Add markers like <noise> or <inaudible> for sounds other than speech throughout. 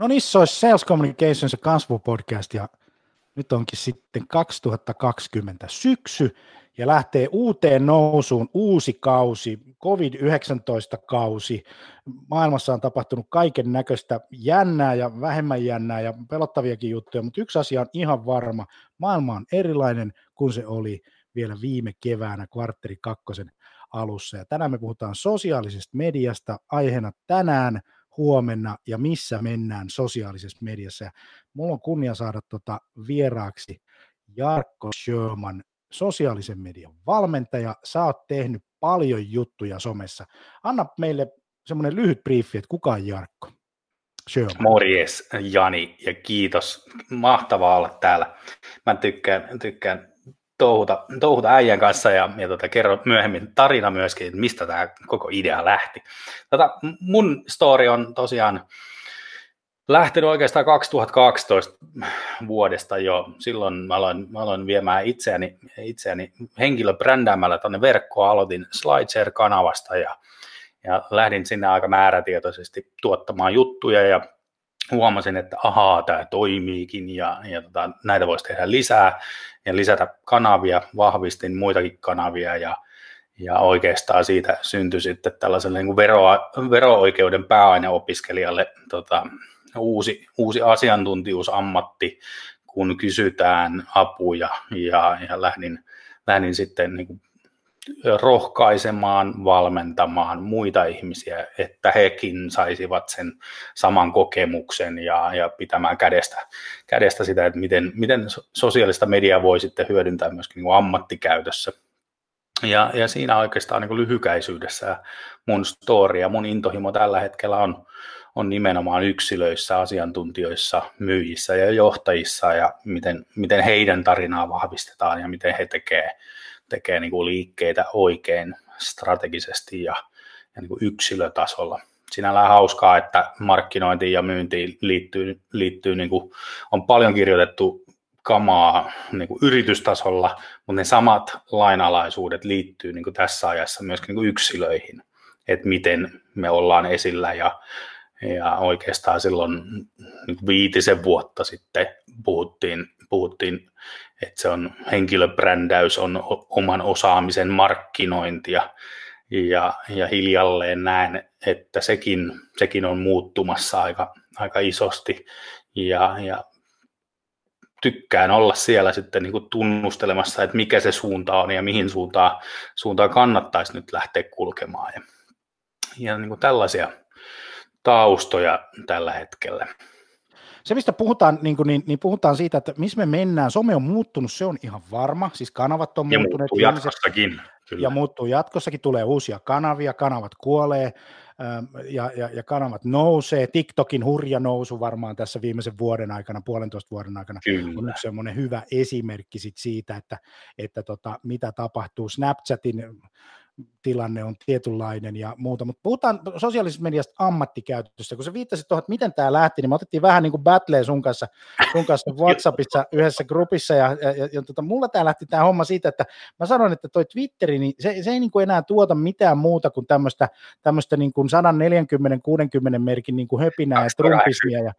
No niin, se olisi Sales Communications ja kasvupodcast ja nyt onkin sitten 2020 syksy ja lähtee uuteen nousuun uusi kausi, COVID-19-kausi. Maailmassa on tapahtunut kaiken näköistä jännää ja vähemmän jännää ja pelottaviakin juttuja, mutta yksi asia on ihan varma. Maailma on erilainen kuin se oli vielä viime keväänä kvartteri kakkosen alussa. Ja tänään me puhutaan sosiaalisesta mediasta. Aiheena tänään – huomenna ja missä mennään sosiaalisessa mediassa. Ja mulla on kunnia saada tota vieraaksi Jarkko Sjöman, sosiaalisen median valmentaja. Sä oot tehnyt paljon juttuja somessa. Anna meille semmoinen lyhyt briefi, että kuka on Jarkko? Sjöman. Morjes Jani ja kiitos. Mahtavaa olla täällä. Mä tykkään, tykkään touhuta, touhuta äijän kanssa ja, ja tota, kerro myöhemmin tarina myöskin, että mistä tämä koko idea lähti. Tota, mun story on tosiaan lähtenyt oikeastaan 2012 vuodesta jo. Silloin mä aloin, mä aloin viemään itseäni, itseäni henkilöbrändäämällä tuonne verkkoon, aloitin SlideShare-kanavasta ja, ja lähdin sinne aika määrätietoisesti tuottamaan juttuja ja huomasin, että ahaa, tämä toimiikin ja, ja tota, näitä voisi tehdä lisää ja lisätä kanavia, vahvistin muitakin kanavia ja, ja oikeastaan siitä syntyi sitten tällaiselle niin vero, vero-oikeuden pääaineopiskelijalle tota, uusi, uusi asiantuntijuusammatti, kun kysytään apuja ja, ja lähdin, lähdin sitten niin kuin rohkaisemaan, valmentamaan muita ihmisiä, että hekin saisivat sen saman kokemuksen ja, ja pitämään kädestä, kädestä sitä, että miten, miten sosiaalista mediaa voi sitten hyödyntää myöskin niin ammattikäytössä. Ja, ja siinä oikeastaan niin lyhykäisyydessä mun story ja mun intohimo tällä hetkellä on, on nimenomaan yksilöissä, asiantuntijoissa, myyjissä ja johtajissa ja miten, miten heidän tarinaa vahvistetaan ja miten he tekevät tekee niin kuin liikkeitä oikein strategisesti ja, ja niin kuin yksilötasolla. Sinällään hauskaa, että markkinointiin ja myyntiin liittyy, liittyy niin kuin, on paljon kirjoitettu kamaa niin kuin yritystasolla, mutta ne samat lainalaisuudet liittyy niin kuin tässä ajassa myöskin niin kuin yksilöihin, että miten me ollaan esillä ja, ja oikeastaan silloin niin viitisen vuotta sitten puhuttiin, puhuttiin että se on henkilöbrändäys, on oman osaamisen markkinointia. Ja, ja hiljalleen näen, että sekin, sekin on muuttumassa aika, aika isosti. Ja, ja tykkään olla siellä sitten niin kuin tunnustelemassa, että mikä se suunta on ja mihin suuntaan, suuntaan kannattaisi nyt lähteä kulkemaan. Ja, ja niin kuin tällaisia taustoja tällä hetkellä se, mistä puhutaan, niin, kuin, niin, niin puhutaan siitä, että missä me mennään. Some on muuttunut, se on ihan varma. Siis kanavat on ja muuttuneet. Muuttuu jatkossakin. Kyllä. Ja muuttuu jatkossakin, tulee uusia kanavia, kanavat kuolee ähm, ja, ja, ja kanavat nousee. TikTokin hurja nousu varmaan tässä viimeisen vuoden aikana, puolentoista vuoden aikana Kyllä. on yksi semmoinen hyvä esimerkki sit siitä, että, että tota, mitä tapahtuu. Snapchatin tilanne on tietynlainen ja muuta, mutta puhutaan sosiaalisesta mediasta ammattikäytöstä, kun sä viittasit tuohon, että miten tämä lähti, niin me otettiin vähän niin kuin battleen sun kanssa, sun kanssa WhatsAppissa <laughs> yhdessä grupissa, ja, ja, ja, ja tota, mulla tämä lähti tämä homma siitä, että mä sanoin, että toi Twitteri, niin se, se ei niin kuin enää tuota mitään muuta kuin tämmöistä, tämmöistä niin kuin 140-60 merkin niin kuin höpinää ja trumpismia, ja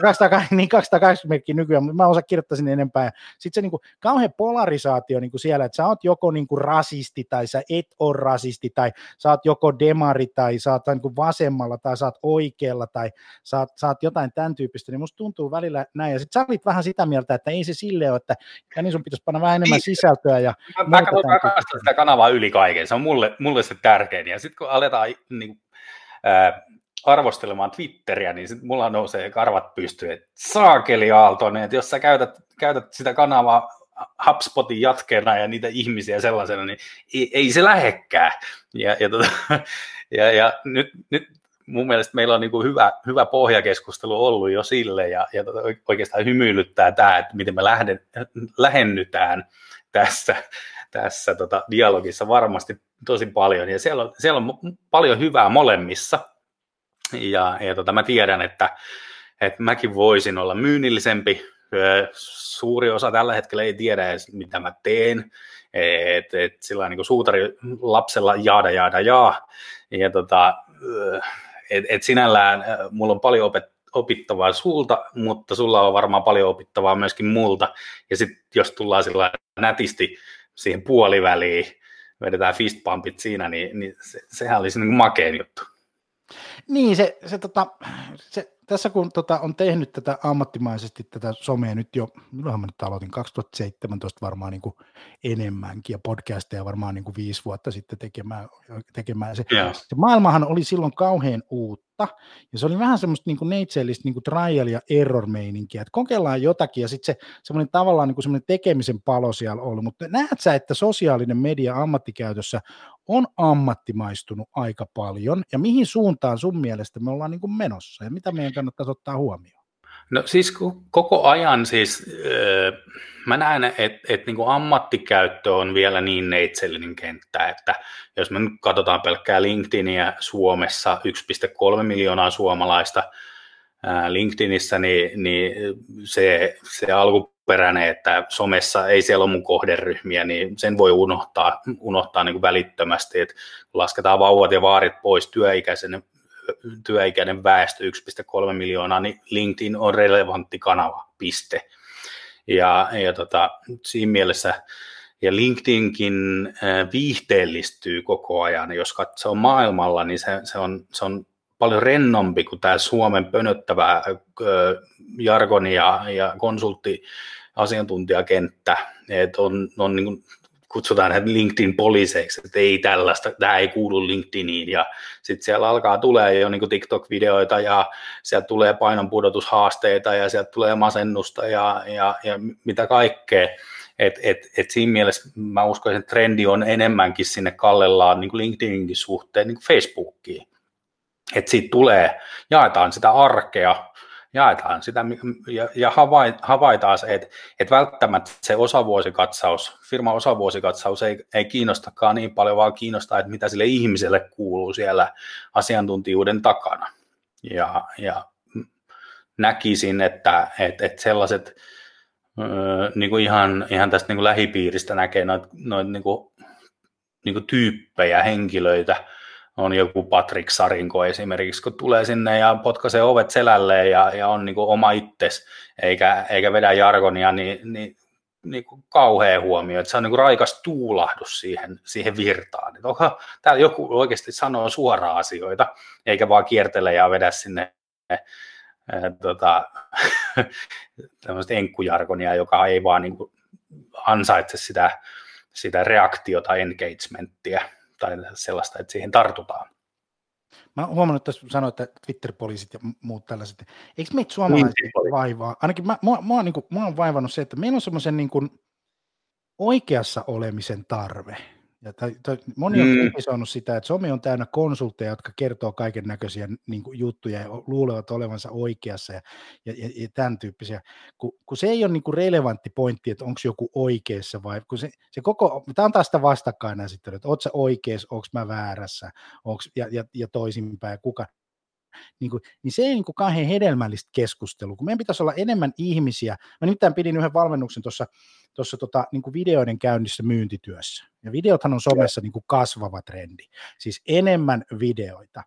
280, niin 280 merkkiä nykyään, mutta mä osaa kirjoittaa sinne enempää, sitten se niin kuin kauhean polarisaatio niin kuin siellä, että sä oot joko niin kuin rasisti tai sä et ole rasisti tai sä oot joko demari tai sä oot niin vasemmalla tai sä oot oikealla tai sä oot, sä oot jotain tämän tyyppistä, niin musta tuntuu välillä näin. Ja sitten sä olit vähän sitä mieltä, että ei se sille ole, että ja niin sun pitäisi panna vähän enemmän niin. sisältöä. Ja mä, mä katson rakastan sitä kanavaa yli kaiken, se on mulle, mulle se tärkein. Ja sitten kun aletaan niin, äh, arvostelemaan Twitteriä, niin sit mulla nousee karvat pystyyn, että saakeli Aaltonen, että jos sä käytät, käytät sitä kanavaa HubSpotin jatkeena ja niitä ihmisiä sellaisena, niin ei, ei se lähekkää. Ja, ja, tota, <laughs> ja, ja nyt, nyt mun mielestä meillä on niin kuin hyvä, hyvä pohjakeskustelu ollut jo sille, ja, ja tota, oikeastaan hymyilyttää tämä, että miten me lähden, lähennytään tässä, tässä tota, dialogissa varmasti tosi paljon, ja siellä on, siellä on paljon hyvää molemmissa, ja, ja tota, mä tiedän, että, että mäkin voisin olla myynnillisempi, suuri osa tällä hetkellä ei tiedä edes, mitä mä teen, että et sillä niin suutari lapsella jaada jaada jaa, ja tota, et, et sinällään mulla on paljon opet, opittavaa sulta, mutta sulla on varmaan paljon opittavaa myöskin multa. Ja sitten jos tullaan sillä nätisti siihen puoliväliin, vedetään fistpumpit siinä, niin, niin se, sehän olisi niin makeen juttu. Niin, se, se, tota, se tässä kun tota, on tehnyt tätä ammattimaisesti tätä somea nyt jo, milloinhan mä nyt aloitin, 2017 varmaan niin kuin enemmänkin ja podcasteja varmaan niin kuin viisi vuotta sitten tekemään. tekemään. Se, yeah. se maailmahan oli silloin kauhean uutta ja se oli vähän semmoista niin kuin neitsellistä niin kuin trial ja error meininkiä, että kokeillaan jotakin ja sitten se semmoinen tavallaan niin kuin semmoinen tekemisen palo siellä ollut, mutta näet sä, että sosiaalinen media ammattikäytössä on ammattimaistunut aika paljon, ja mihin suuntaan sun mielestä me ollaan niin kuin menossa, ja mitä meidän kannattaisi ottaa huomioon? No siis koko ajan siis, mä näen, että, että niin kuin ammattikäyttö on vielä niin neitsellinen kenttä, että jos me nyt katsotaan pelkkää LinkedInia Suomessa, 1,3 miljoonaa suomalaista LinkedInissä, niin, niin se, se alku peräinen, että somessa ei siellä ole mun kohderyhmiä, niin sen voi unohtaa, unohtaa niin kuin välittömästi, että lasketaan vauvat ja vaarit pois työikäisen, työikäinen väestö 1,3 miljoonaa, niin LinkedIn on relevantti kanava, piste. Ja, ja tota, siinä mielessä, ja LinkedInkin viihteellistyy koko ajan, jos katsoo maailmalla, niin se, se, on, se on paljon rennompi kuin tämä Suomen pönöttävä jargoni ja, konsultti asiantuntijakenttä, että on, on niin kutsutaan näitä LinkedIn-poliiseiksi, että ei tällaista, tämä ei kuulu LinkedIniin, ja sitten siellä alkaa tulee jo niin TikTok-videoita, ja sieltä tulee painonpudotushaasteita, ja sieltä tulee masennusta, ja, ja, ja mitä kaikkea, et, et, et siinä mielessä mä uskon, että trendi on enemmänkin sinne kallellaan niin LinkedIninkin suhteen niin Facebookiin. Että siitä tulee, jaetaan sitä arkea, jaetaan sitä ja, ja havaitaan se, että, että välttämättä se osavuosikatsaus, firman osavuosikatsaus ei, ei kiinnostakaan niin paljon, vaan kiinnostaa, että mitä sille ihmiselle kuuluu siellä asiantuntijuuden takana. Ja, ja näkisin, että, että, että sellaiset niin kuin ihan, ihan tästä niin kuin lähipiiristä näkee noita noit, niin kuin, niin kuin tyyppejä, henkilöitä, on joku Patrick Sarinko esimerkiksi, kun tulee sinne ja potkaisee ovet selälleen ja, ja on niin kuin oma itses, eikä, eikä vedä jargonia, niin, niin, niin kuin kauhea huomio, että se on niin kuin raikas tuulahdus siihen, siihen virtaan. Että onko täällä joku oikeasti sanoo suoraan asioita, eikä vaan kiertele ja vedä sinne eh, tota, <laughs> tämmöistä enkkujargonia, joka ei vaan niin kuin ansaitse sitä, sitä reaktiota, engagementtia tai sellaista, että siihen tartutaan. Mä oon huomannut, että sanoit, että Twitter-poliisit ja muut tällaiset. Eikö meitä suomalaiset niin, vaivaa? Ainakin mä, mua, mua, niin kuin, mua on vaivannut se, että meillä on semmoisen niin oikeassa olemisen tarve. Ja tai, tai, moni on mm. kritisoinut sitä, että some on täynnä konsultteja, jotka kertoo kaiken näköisiä niin juttuja ja luulevat olevansa oikeassa ja, ja, ja, ja tämän tyyppisiä. Kun, kun se ei ole niin relevantti pointti, että onko joku oikeassa vai kun se, se koko, tämä on taas sitä vastakkainasettelu, että oletko sä oikeassa, onko mä väärässä, onks, ja, ja, ja toisinpäin, kuka, niin, kuin, niin se ei niin kuin kauhean hedelmällistä keskustelua, kun meidän pitäisi olla enemmän ihmisiä. Mä nimittäin pidin yhden valmennuksen tuossa tuossa tota, niin videoiden käynnissä myyntityössä. Ja videothan on somessa niin kuin kasvava trendi. Siis enemmän videoita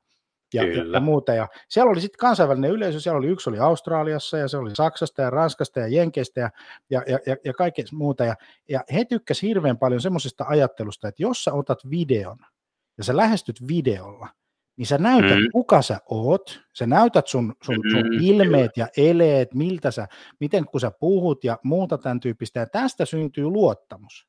ja, ja, ja muuta. Ja siellä oli sitten kansainvälinen yleisö, siellä oli yksi oli Australiassa ja se oli Saksasta ja Ranskasta ja Jenkeistä ja, ja, ja, ja, ja kaikkea muuta. Ja, ja he tykkäsivät hirveän paljon semmoisesta ajattelusta, että jos sä otat videon ja sä lähestyt videolla, niin sä näytät, mm. kuka sä oot, sä näytät sun, sun, sun mm. ilmeet ja eleet, miltä sä, miten kun sä puhut ja muuta tämän tyyppistä, ja tästä syntyy luottamus.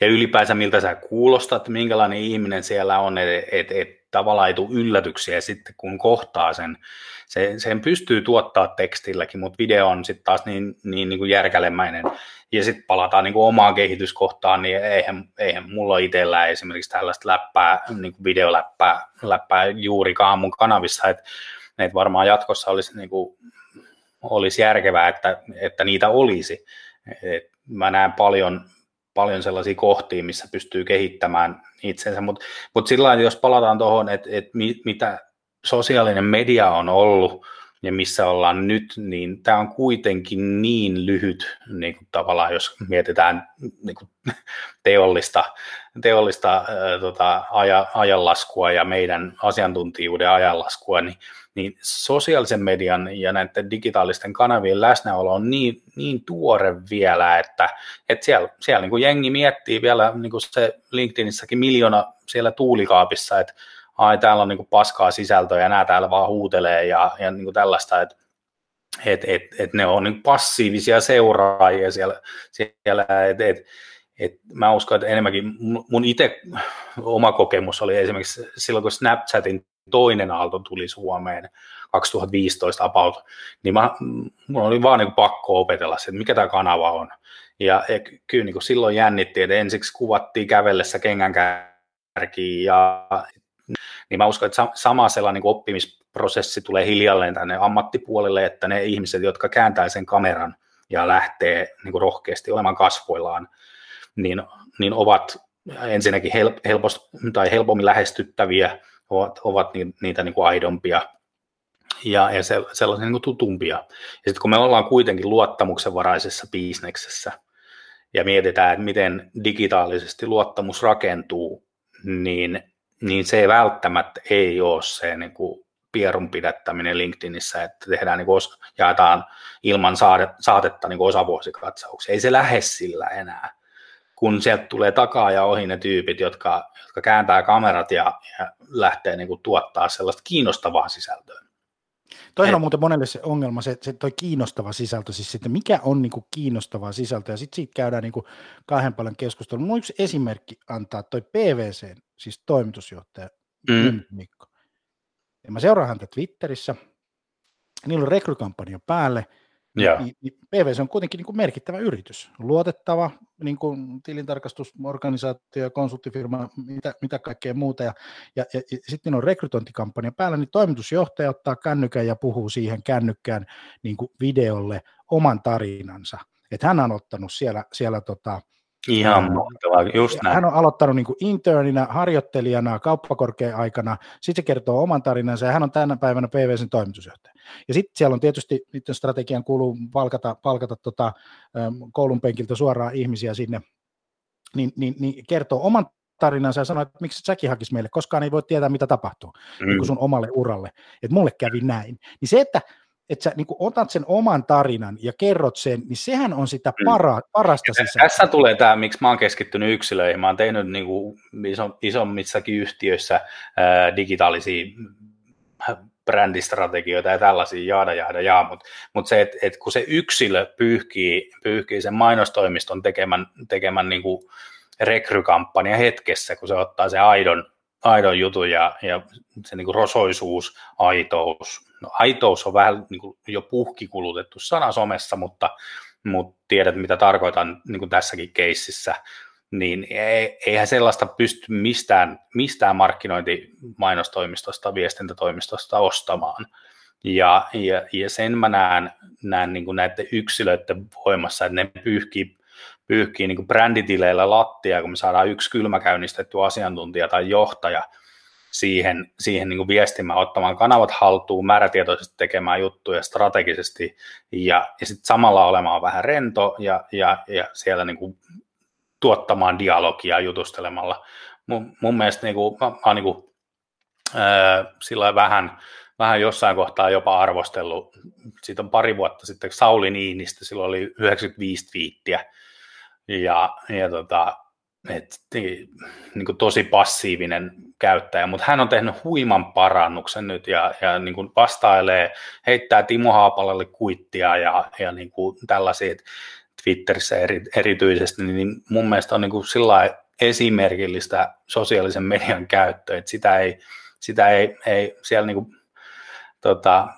Ja ylipäänsä miltä sä kuulostat, minkälainen ihminen siellä on, että et, et, tavallaan ei tule yllätyksiä sitten, kun kohtaa sen. Se, sen pystyy tuottaa tekstilläkin, mutta video on sitten taas niin, niin, niin kuin järkälemäinen. Ja sitten palataan niin kuin omaan kehityskohtaan, niin eihän, eihän mulla itsellä esimerkiksi tällaista läppää, niin kuin videoläppää läppää juurikaan mun kanavissa, että et varmaan jatkossa olisi, niin kuin, olisi järkevää, että, että niitä olisi. Et mä näen paljon, paljon sellaisia kohtia, missä pystyy kehittämään itsensä, mutta mut sillä jos palataan tuohon, että et mi, mitä sosiaalinen media on ollut ja missä ollaan nyt, niin tämä on kuitenkin niin lyhyt niin kuin tavallaan, jos mietitään niin kuin teollista, teollista ää, tota, aja, ajanlaskua ja meidän asiantuntijuuden ajanlaskua, niin, niin sosiaalisen median ja näiden digitaalisten kanavien läsnäolo on niin, niin tuore vielä, että, että siellä, siellä niin kuin jengi miettii vielä niin kuin se LinkedInissäkin miljoona siellä tuulikaapissa, että ai täällä on niin paskaa sisältöä ja nämä täällä vaan huutelee ja, ja niin tällaista, että et, et, et ne on niin passiivisia seuraajia siellä, siellä et, et, et mä uskon, että enemmänkin mun itse oma kokemus oli esimerkiksi silloin, kun Snapchatin toinen aalto tuli Suomeen 2015 about, niin mä, mun oli vaan niin pakko opetella se, että mikä tämä kanava on. Ja, ja kyllä niin silloin jännitti, että ensiksi kuvattiin kävellessä kengänkärkiin ja niin mä uskon, että sama sellainen niin oppimisprosessi tulee hiljalleen tänne ammattipuolelle, että ne ihmiset, jotka kääntää sen kameran ja lähtee niin kuin rohkeasti olemaan kasvoillaan, niin, niin ovat ensinnäkin helpost, tai helpommin lähestyttäviä, ovat, ovat niitä niin kuin aidompia ja, ja sellaisia niin kuin tutumpia. Ja sitten kun me ollaan kuitenkin luottamuksenvaraisessa bisneksessä ja mietitään, että miten digitaalisesti luottamus rakentuu, niin niin se ei välttämättä ei ole se niin kuin pierun pidättäminen LinkedInissä, että tehdään niin kuin osa, jaetaan ilman saatetta niin kuin osavuosikatsauksia. Ei se lähde sillä enää, kun sieltä tulee takaa ja ohi ne tyypit, jotka, jotka kääntää kamerat ja, ja lähtee niin kuin tuottaa sellaista kiinnostavaa sisältöä. Toihan on muuten monelle se ongelma, se, se toi kiinnostava sisältö, siis sitten mikä on niin kuin kiinnostavaa sisältöä, ja sitten siitä käydään niin kuin kahden paljon keskustelua. Mun yksi esimerkki antaa toi PVC, siis toimitusjohtaja mm. Mikko. Ja mä seuraan häntä Twitterissä, niillä on rekrykampanja päälle, Yeah. Niin, niin PVC on kuitenkin niin kuin merkittävä yritys, luotettava niin kuin tilintarkastusorganisaatio, konsulttifirma, mitä, mitä kaikkea muuta. Ja, ja, ja, ja sitten on rekrytointikampanja päällä, niin toimitusjohtaja ottaa kännykän ja puhuu siihen kännykkään niin kuin videolle oman tarinansa. Että hän on ottanut siellä, siellä tota, Ihan mahtavaa, just näin. Hän on aloittanut niin internina, harjoittelijana, kauppakorkean aikana, sitten se kertoo oman tarinansa ja hän on tänä päivänä PVCn toimitusjohtaja. Ja sitten siellä on tietysti, niiden strategian kuuluu palkata, palkata tota, koulun penkiltä suoraan ihmisiä sinne, niin, niin, niin kertoo oman tarinansa ja sanoo, että miksi säkin hakisi meille, koskaan ei voi tietää, mitä tapahtuu mm. niin sun omalle uralle. Että mulle kävi näin. Niin se, että että sä niin otat sen oman tarinan ja kerrot sen, niin sehän on sitä mm. para, parasta ja sisältöä. Tässä tulee tämä, miksi mä oon keskittynyt yksilöihin. Mä oon tehnyt niin kuin iso, isommissakin yhtiöissä ää, digitaalisia brändistrategioita ja tällaisia jaada jaada jaa, mutta mut se, että et kun se yksilö pyyhkii, pyyhkii sen mainostoimiston tekemän, tekemän niin kuin rekrykampanja hetkessä, kun se ottaa se aidon, aidon jutun ja, ja se niin kuin rosoisuus, aitous, no aitous on vähän niin kuin jo puhkikulutettu sana somessa, mutta, mutta tiedät mitä tarkoitan niin kuin tässäkin keississä, niin eihän sellaista pysty mistään, mistään markkinointimainostoimistosta, viestintätoimistosta ostamaan. Ja, ja, ja sen mä näen, näen niin kuin näiden yksilöiden voimassa, että ne pyyhkii, pyyhkii niin kuin bränditileillä lattia, kun me saadaan yksi kylmäkäynnistetty asiantuntija tai johtaja siihen, siihen niin kuin viestimään, ottamaan kanavat haltuun, määrätietoisesti tekemään juttuja strategisesti ja, ja sitten samalla olemaan vähän rento ja, ja, ja siellä niin kuin tuottamaan dialogia jutustelemalla. Mun, mun mielestä niin kuin, mä, mä oon niin kuin, ää, sillä vähän, vähän jossain kohtaa jopa arvostellut, siitä on pari vuotta sitten Sauli Niinistä, silloin oli 95 twiittiä, ja, ja tota, et, niin, niin kuin tosi passiivinen käyttäjä, mutta hän on tehnyt huiman parannuksen nyt ja, ja niin kuin vastailee, heittää Timo Haapalalle kuittia ja, ja niin kuin tällaisia, Twitterissä eri, erityisesti, niin mun mielestä on niin kuin sillä esimerkillistä sosiaalisen median käyttöä, että sitä ei, sitä ei, ei siellä niin kuin, tota,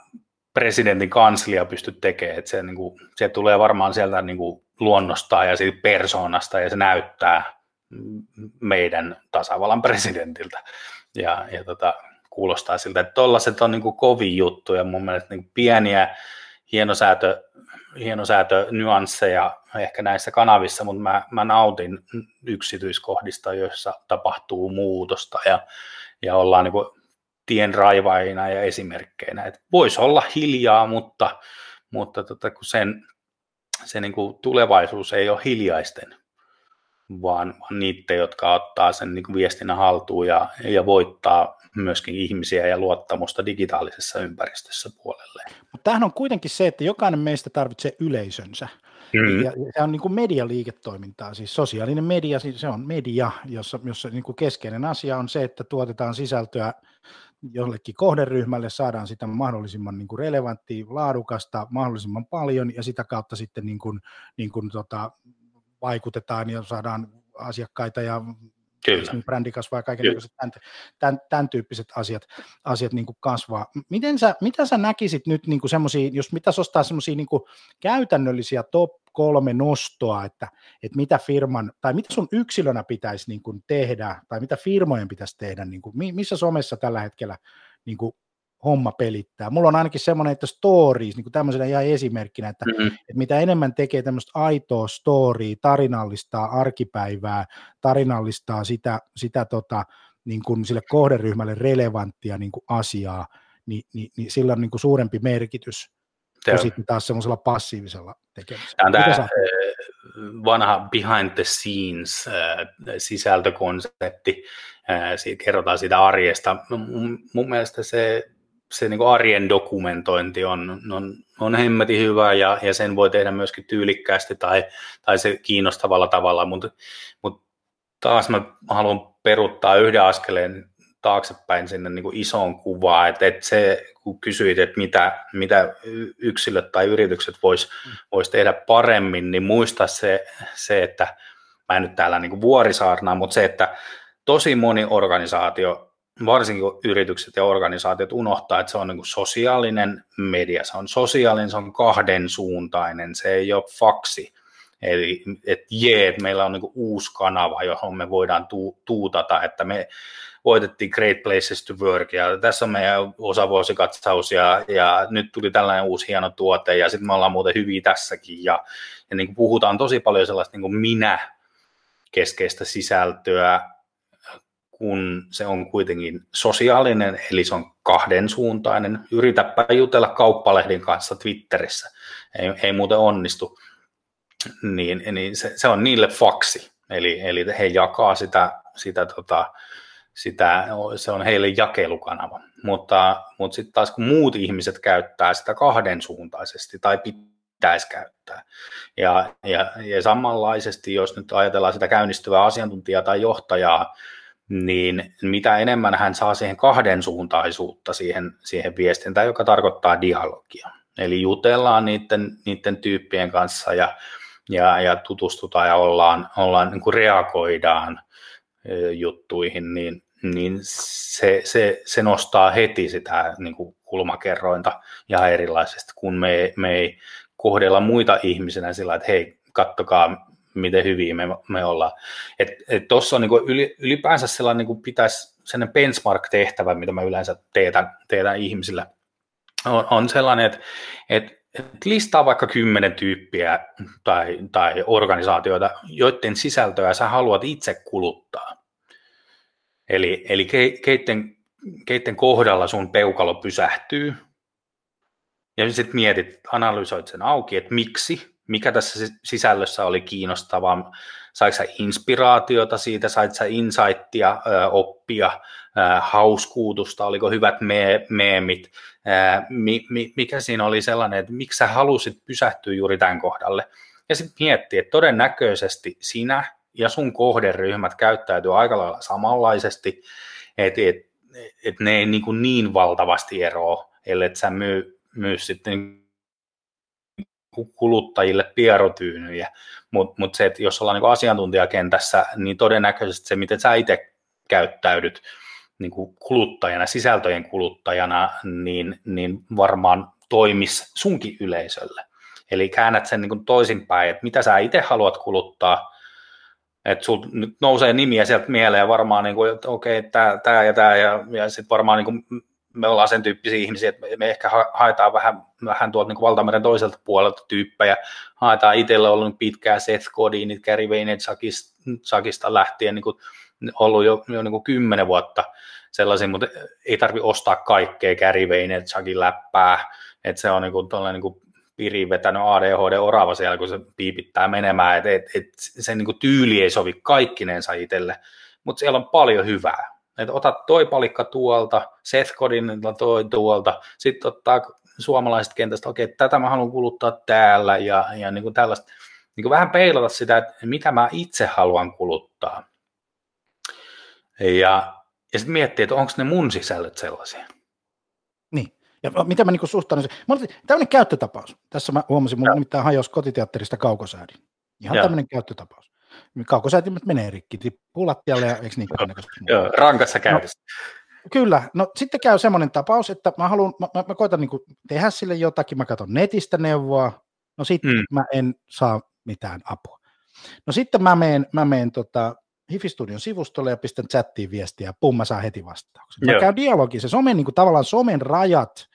presidentin kanslia pysty tekemään, että se, niin kuin, se tulee varmaan sieltä niin kuin luonnostaan ja siitä persoonasta ja se näyttää meidän tasavallan presidentiltä ja, ja tota, kuulostaa siltä, että tollaiset on niin kuin kovin juttuja, mun mielestä niin pieniä hienosäätö hienosäätö nyansseja ehkä näissä kanavissa, mutta mä, mä nautin yksityiskohdista, joissa tapahtuu muutosta ja, ja ollaan niin kuin tien raivaajina ja esimerkkeinä. Et voisi olla hiljaa, mutta, mutta tota, kun sen, se niin kuin tulevaisuus ei ole hiljaisten, vaan, niiden, jotka ottaa sen niin kuin viestinnän haltuun ja, ja voittaa myöskin ihmisiä ja luottamusta digitaalisessa ympäristössä puolelle. Mutta tämähän on kuitenkin se, että jokainen meistä tarvitsee yleisönsä. Mm. Ja se on niin kuin medialiiketoimintaa, siis sosiaalinen media, siis se on media, jossa, jossa niin kuin keskeinen asia on se, että tuotetaan sisältöä jollekin kohderyhmälle, saadaan sitä mahdollisimman niin kuin relevanttia, laadukasta, mahdollisimman paljon, ja sitä kautta sitten niin kuin, niin kuin tota, vaikutetaan ja saadaan asiakkaita ja Kyllä. brändi kasvaa ja kaiken tämän, tämän, tämän, tyyppiset asiat, asiat niin kuin kasvaa. Miten sä, mitä sä näkisit nyt niin semmoisia, jos mitä ostaa semmoisia niin käytännöllisiä top kolme nostoa, että, että mitä firman, tai mitä sun yksilönä pitäisi niin kuin tehdä, tai mitä firmojen pitäisi tehdä, niin kuin, missä somessa tällä hetkellä niin kuin homma pelittää. Mulla on ainakin semmoinen, että stories, niin kuin tämmöisenä ihan esimerkkinä, että, mm-hmm. että mitä enemmän tekee tämmöistä aitoa storya, tarinallistaa arkipäivää, tarinallistaa sitä, sitä tota, niin kuin sille kohderyhmälle relevanttia niin kuin asiaa, niin, niin, niin sillä on niin kuin suurempi merkitys kuin sitten taas semmoisella passiivisella tekemisellä. Tämä, tämä vanha behind the scenes sisältökonsepti, siitä kerrotaan siitä arjesta. Mun, mun mielestä se se niin kuin arjen dokumentointi on, on, on hemmetin hyvä ja, ja sen voi tehdä myöskin tyylikkäästi tai, tai se kiinnostavalla tavalla, mutta, mutta taas mä haluan peruttaa yhden askeleen taaksepäin sinne niin kuin isoon kuvaan, että, että se, kun kysyit, että mitä, mitä yksilöt tai yritykset vois, vois tehdä paremmin, niin muista se, se, että mä en nyt täällä niin kuin vuorisaarnaa, mutta se, että tosi moni organisaatio varsinkin yritykset ja organisaatiot unohtaa, että se on niin kuin sosiaalinen media, se on sosiaalinen, se on kahden suuntainen, se ei ole faksi. Eli että jee, että meillä on niin uusi kanava, johon me voidaan tu- tuutata, että me voitettiin Great Places to Work ja tässä on meidän osavuosikatsaus ja, ja nyt tuli tällainen uusi hieno tuote ja sitten me ollaan muuten hyviä tässäkin ja, ja niin kuin puhutaan tosi paljon sellaista niin kuin minä keskeistä sisältöä, kun se on kuitenkin sosiaalinen, eli se on kahdensuuntainen. Yritäpä jutella kauppalehdin kanssa Twitterissä, ei, ei muuten onnistu. Niin, niin se, se, on niille faksi, eli, eli he jakaa sitä, sitä, tota, sitä, se on heille jakelukanava. Mutta, mutta sitten taas kun muut ihmiset käyttää sitä kahdensuuntaisesti tai pitäisi käyttää. Ja, ja, ja samanlaisesti, jos nyt ajatellaan sitä käynnistyvää asiantuntijaa tai johtajaa, niin mitä enemmän hän saa siihen kahden suuntaisuutta siihen, siihen viestintään, joka tarkoittaa dialogia. Eli jutellaan niiden, niiden tyyppien kanssa ja, ja, ja tutustutaan ja ollaan, ollaan niin kuin reagoidaan juttuihin, niin, niin se, se, se nostaa heti sitä niin kuin kulmakerrointa ja erilaisesti, kun me, me ei kohdella muita ihmisenä sillä, että hei, kattokaa, miten hyviä me, me ollaan. Tuossa on niin ylipäänsä sellainen, niin pitäisi sellainen benchmark-tehtävä, mitä mä yleensä teetän, teetän ihmisillä, on, on sellainen, että, että että listaa vaikka kymmenen tyyppiä tai, tai organisaatioita, joiden sisältöä sä haluat itse kuluttaa. Eli, eli ke, keitten, keitten kohdalla sun peukalo pysähtyy, ja sitten mietit, analysoit sen auki, että miksi, mikä tässä sisällössä oli kiinnostavaa, saiko inspiraatiota siitä, sait sä insightia, oppia, hauskuutusta, oliko hyvät me- meemit, mikä siinä oli sellainen, että miksi sä halusit pysähtyä juuri tämän kohdalle. Ja sitten miettiä, että todennäköisesti sinä ja sun kohderyhmät käyttäytyy aika lailla samanlaisesti, että et, et ne ei niin, niin valtavasti eroa, ellei sä myy, myy sitten kuluttajille pierotyynyjä, mutta mut se, että jos ollaan niin asiantuntijakentässä, niin todennäköisesti se, miten sä itse käyttäydyt niin kuluttajana, sisältöjen kuluttajana, niin, niin varmaan toimis sunkin yleisölle. Eli käännät sen niin kuin toisinpäin, että mitä sä itse haluat kuluttaa, että sul nyt nousee nimiä sieltä mieleen varmaan, niin kuin, että okei, okay, tämä ja tämä, ja, ja sitten varmaan niin kuin me ollaan sen tyyppisiä ihmisiä, että me ehkä haetaan vähän, vähän tuolta niin valtameren toiselta puolelta tyyppejä. Haetaan itselle ollut pitkää Seth Godinit, Gary Vaynerchukista lähtien niin kuin ollut jo, jo niin kuin kymmenen vuotta sellaisia, mutta ei tarvi ostaa kaikkea Gary Vaynerchukin läppää, että se on niin kuin, niin kuin piri vetänyt ADHD orava siellä, kun se piipittää menemään, että et, et, se niin kuin tyyli ei sovi kaikkinensa itselle, mutta siellä on paljon hyvää. Että otat toi palikka tuolta, Seth Godin toi tuolta, sitten ottaa suomalaiset kentästä, okei, okay, tätä mä haluan kuluttaa täällä ja, ja niin kuin tällaista, niin kuin vähän peilata sitä, että mitä mä itse haluan kuluttaa. Ja, ja sitten miettiä, että onko ne mun sisällöt sellaisia. Niin. Ja mitä mä niin suhtaudun tämmöinen käyttötapaus. Tässä mä huomasin, mun nimittäin hajosi kotiteatterista kaukosäädin. Ihan tämmöinen käyttötapaus. Kaukosäätimet menee rikki, tippuu lattialle ja eikö niin Joo, rankassa käytössä. No, kyllä. No sitten käy semmoinen tapaus, että mä haluan, mä, mä, mä koitan niin tehdä sille jotakin, mä katson netistä neuvoa, no sitten mm. mä en saa mitään apua. No sitten mä meen, mä meen tota, Hifistudion sivustolle ja pistän chattiin viestiä. Ja pum, mä saan heti vastauksen. Mä käyn dialogi, se somen, niin kuin, tavallaan somen rajat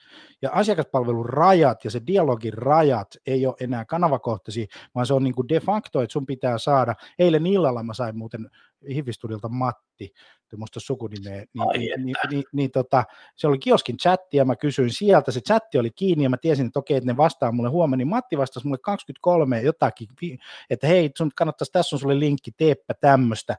ja asiakaspalvelun rajat ja se dialogin rajat ei ole enää kanavakohtaisia, vaan se on niin kuin de facto, että sun pitää saada, eilen illalla mä sain muuten Hifistudiolta Matti, muista sukunimeä, niin, Ai niin, niin, niin, niin tota, se oli kioskin chatti ja mä kysyin sieltä, se chatti oli kiinni ja mä tiesin, että okei, että ne vastaa mulle huomenna, niin Matti vastasi mulle 23 jotakin, että hei, sun kannattaisi, tässä on sulle linkki, teepä tämmöistä,